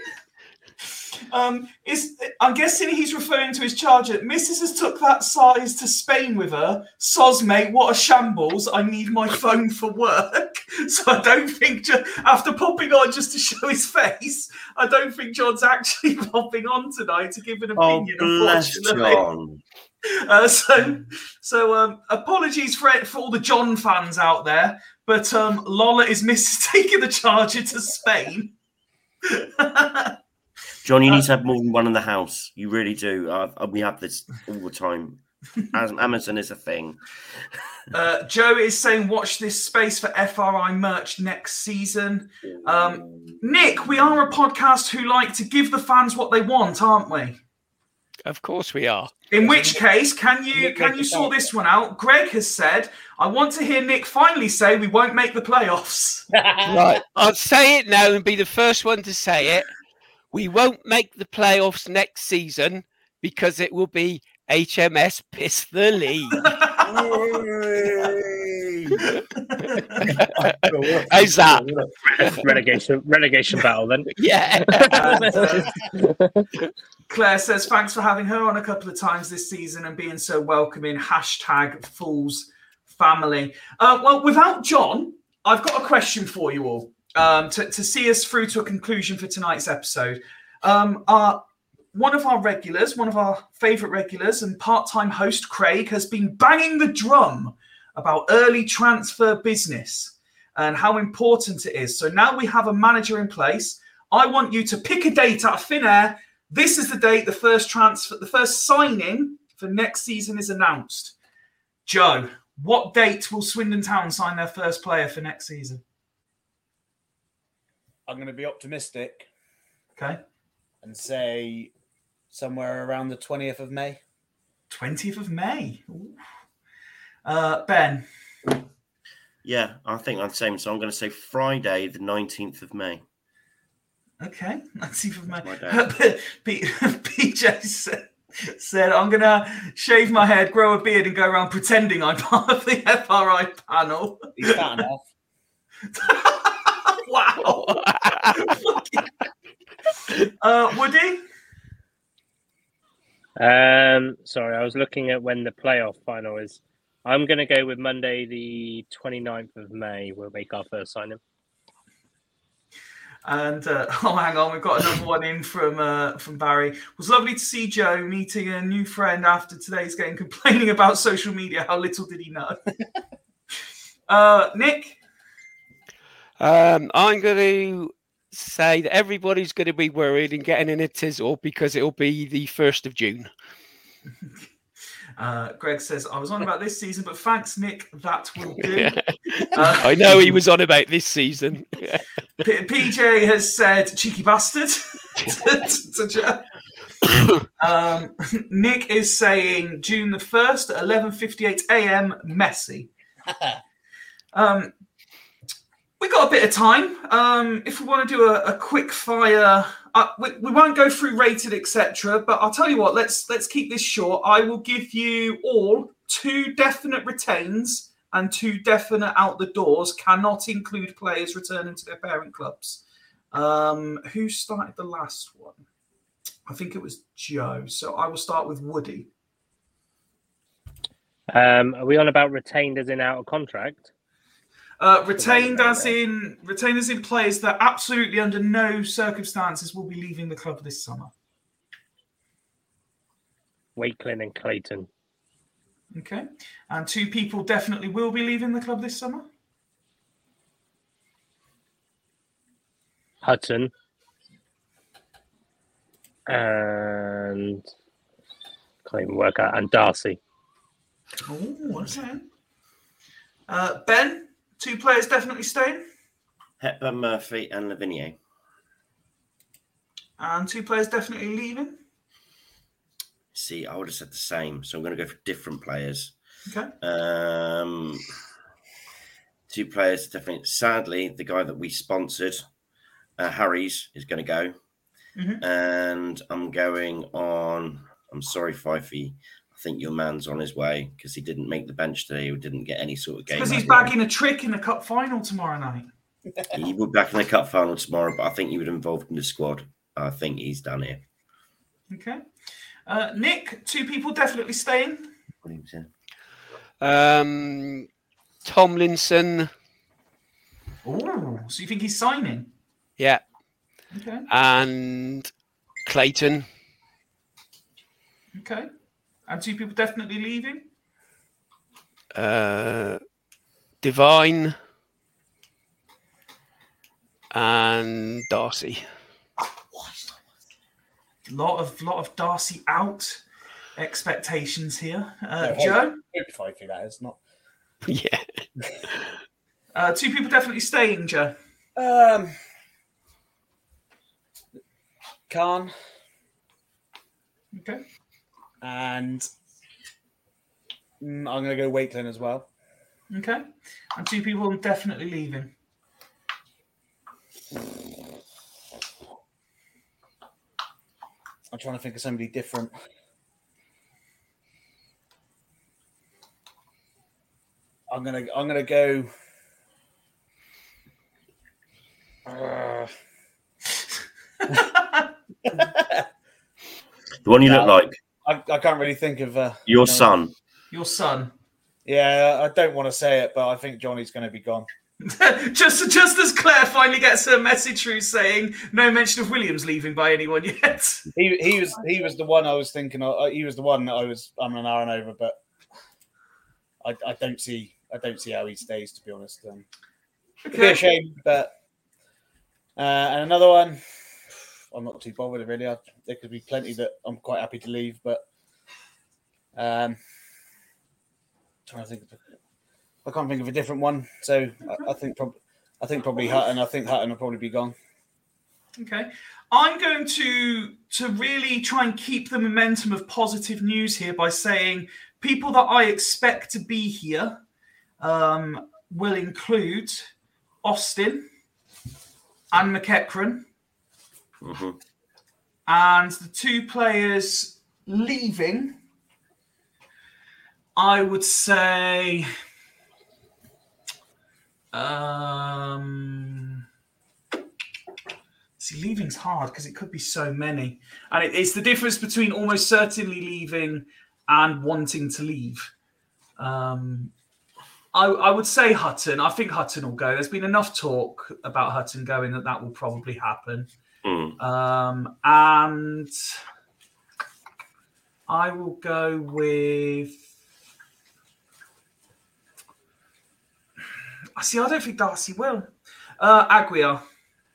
Um, is I'm guessing he's referring to his charger. Mrs. has took that size to Spain with her. Soz, mate, what a shambles! I need my phone for work, so I don't think after popping on just to show his face, I don't think John's actually popping on tonight to give an Oh, opinion. bless unfortunately. John. Uh, so, so um, apologies for for all the John fans out there, but um, Lola is Mrs. taking the charger to Spain. John, you Uh, need to have more than one in the house. You really do. Uh, uh, we have this all the time. As Amazon is a thing. Uh, Joe is saying, watch this space for FRI merch next season. Um, Nick, we are a podcast who like to give the fans what they want, aren't we? Of course we are. In which case, can you can you sort this one out? Greg has said, I want to hear Nick finally say we won't make the playoffs. Right. I'll say it now and be the first one to say it. We won't make the playoffs next season because it will be HMS Piss the League. How's that? relegation relegation battle then. Yeah. Claire says, thanks for having her on a couple of times this season and being so welcoming. Hashtag Fools Family. Uh, well, without John, I've got a question for you all um, to, to see us through to a conclusion for tonight's episode. Um, our, one of our regulars, one of our favourite regulars, and part time host Craig has been banging the drum about early transfer business and how important it is. So now we have a manager in place. I want you to pick a date out of thin air. This is the date the first transfer, the first signing for next season is announced. Joe, what date will Swindon Town sign their first player for next season? I'm going to be optimistic Okay, and say somewhere around the 20th of May. 20th of May. Ooh. Uh, ben, Yeah, I think I'm the same. So I'm going to say Friday, the 19th of May. okay, 19th of May. That's my P- PJ said, said, I'm going to shave my head, grow a beard, and go around pretending I'm part of the FRI panel. He's fat enough. Wow. uh, Woody? Um, sorry, I was looking at when the playoff final is. I'm going to go with Monday, the 29th of May. We'll make our first signing. And uh, oh, hang on, we've got another one in from uh, from Barry. It was lovely to see Joe meeting a new friend after today's game, complaining about social media. How little did he know? uh, Nick, Um, I'm going to say that everybody's going to be worried and getting in a tizzle because it'll be the 1st of June. uh, Greg says I was on about this season, but thanks, Nick. That will do. Uh, I know he was on about this season. P- PJ has said cheeky bastard to, to Joe. um, Nick is saying June the first at eleven fifty eight a.m. Messy. Um, we got a bit of time. Um, if we want to do a, a quick fire, uh, we, we won't go through rated etc. But I'll tell you what. Let's let's keep this short. I will give you all two definite retains and two definite out the doors. Cannot include players returning to their parent clubs. Um, who started the last one? I think it was Joe. So I will start with Woody. Um, are we on about retained as in out of contract? Uh, retained as in retained as in players that absolutely under no circumstances will be leaving the club this summer. Wakeling and Clayton. Okay, and two people definitely will be leaving the club this summer. Hudson. And can't even work out. And Darcy. Oh, what's that? Uh, ben, two players definitely staying, Hepburn Murphy and Lavinier. and two players definitely leaving. See, I would have said the same. So I'm going to go for different players. Okay. Um, two players definitely. Sadly, the guy that we sponsored, uh, Harry's, is going to go, Mhm. and I'm going on. I'm sorry, Fifey. I think your man's on his way because he didn't make the bench today. He didn't get any sort of game. Because he's time. bagging a trick in the cup final tomorrow night. He will be back in the cup final tomorrow, but I think he would involved in the squad. I think he's done here. Okay. Uh, Nick, two people definitely staying. Williams, yeah. Um, Tomlinson, Oh, so you think he's signing? yeah, Okay. and Clayton. Okay. And two people definitely leaving. uh, Divine, and Darcy. Lot of lot of Darcy out expectations here. Uh, No, hope- Joe, Hope Fifey, that is not. yeah. uh, two people definitely staying. Joe. Um, Cain Okay. And mm, I'm going to go Wakeling as well. Okay. And two people definitely leaving. I'm trying to think of somebody different. I'm gonna I'm gonna go. Uh, The one you No. look like, I, I can't really think of uh, your no. son. Your son. Yeah, I don't want to say it, but I think Johnny's going to be gone. just just as Claire finally gets her message through saying no mention of Williams leaving by anyone yet. He he was he was the one I was thinking of. uh, He was the one that I was I'm an hour and over, but I, I don't see I don't see how he stays to be honest. Um, it'd be a shame, but uh, and another one. I'm not too bothered really. I, there could be plenty that I'm quite happy to leave, but um, trying to think. Of, I can't think of a different one, so I, I think probably I think probably Hutton. I think Hutton will probably be gone. Okay. I'm going to to really try and keep the momentum of positive news here by saying people that I expect to be here um, will include Austin and McEachran, Mhm. and the two players leaving. I would say. Um, See, leaving's hard because it could be so many, and it, it's the difference between almost certainly leaving and wanting to leave. Um, I, I would say Hutton. I think Hutton will go. There's been enough talk about Hutton going that that will probably happen. Mm. Um, and I will go with. I see. I don't think Darcy will. Uh, Aguiar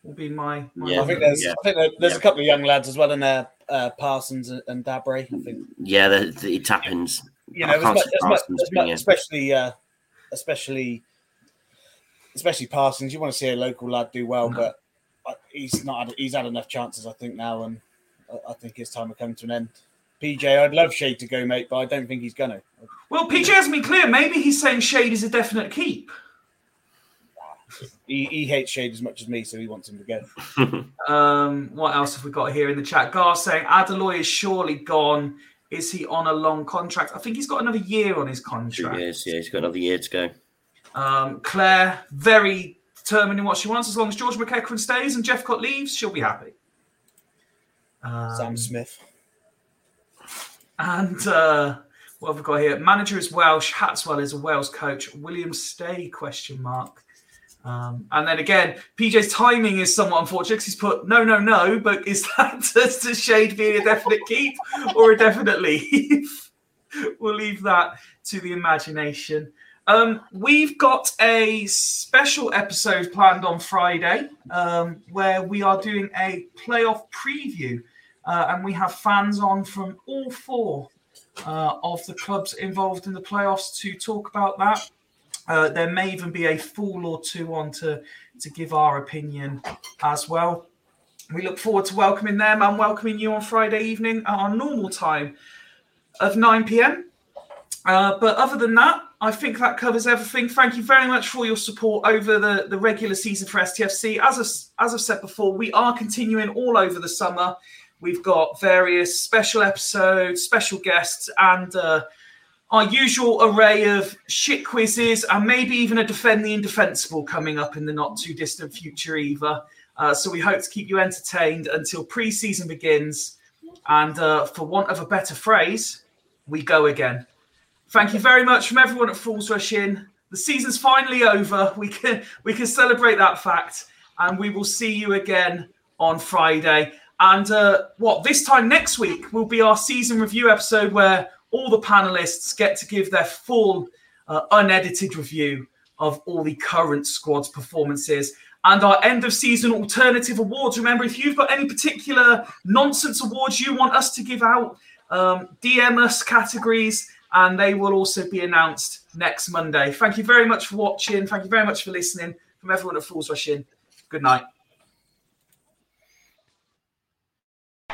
will be my. my Yeah. I think there's Yeah. I think there, there's Yeah. a couple of young lads as well in there, uh, Parsons and, and Dabray. I think Yeah, the, the tap-ins. you know, as much, as much, as much, especially uh, especially especially Parsons. You want to see a local lad do well, No. but he's not. Had, he's had enough chances, I think, now, and I, I think his time will come to an end. PJ, I'd love Shade to go, mate, but I don't think he's gonna. Well, PJ hasn't been clear. Maybe he's saying Shade is a definite keep. He, he hates Shade as much as me, so he wants him to go. Um, what else have we got here in the chat? Gar saying Adeloye is surely gone. Is he on a long contract? I think he's got another year on his Two contract. years. Yeah, he's got another year to go. Um, Claire, very determined in what she wants. As long as George McEachran stays and Jeff Cott leaves, she'll be happy. Um, Sam Smith. And uh, what have we got here? Manager is Welsh. Hatswell is a Wales coach. William Stay? Question mark. Um, and then again, PJ's timing is somewhat unfortunate because he's put no, no, no. But is that just a shade being a definite keep or a definite leave? we'll leave that to the imagination. Um, we've got a special episode planned on Friday um, where we are doing a playoff preview, uh, and we have fans on from all four uh, of the clubs involved in the playoffs to talk about that. Uh, there may even be a fool or two on to, to give our opinion as well. We look forward to welcoming them and welcoming you on Friday evening at our normal time of 9 p.m. Uh, but other than that, I think that covers everything. Thank you very much for your support over the, the regular season for STFC. As, I, as I've said before, we are continuing all over the summer. We've got various special episodes, special guests, and uh, our usual array of shit quizzes, and maybe even a Defend the Indefensible coming up in the not too distant future either. Uh, so we hope to keep you entertained until pre season begins. And uh, for want of a better phrase, we go again. Thank you very much from everyone at Fools Rush In. The season's finally over. We can we can celebrate that fact, and we will see you again on Friday. And uh, what this time next week will be our season review episode where all the panelists get to give their full uh, unedited review of all the current squad's performances and our end of season alternative awards. Remember, if you've got any particular nonsense awards you want us to give out, um, DM us categories and they will also be announced next Monday. Thank you very much for watching. Thank you very much for listening. From everyone at Fools Rush In, good night.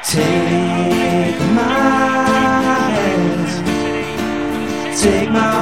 Take my hand, take my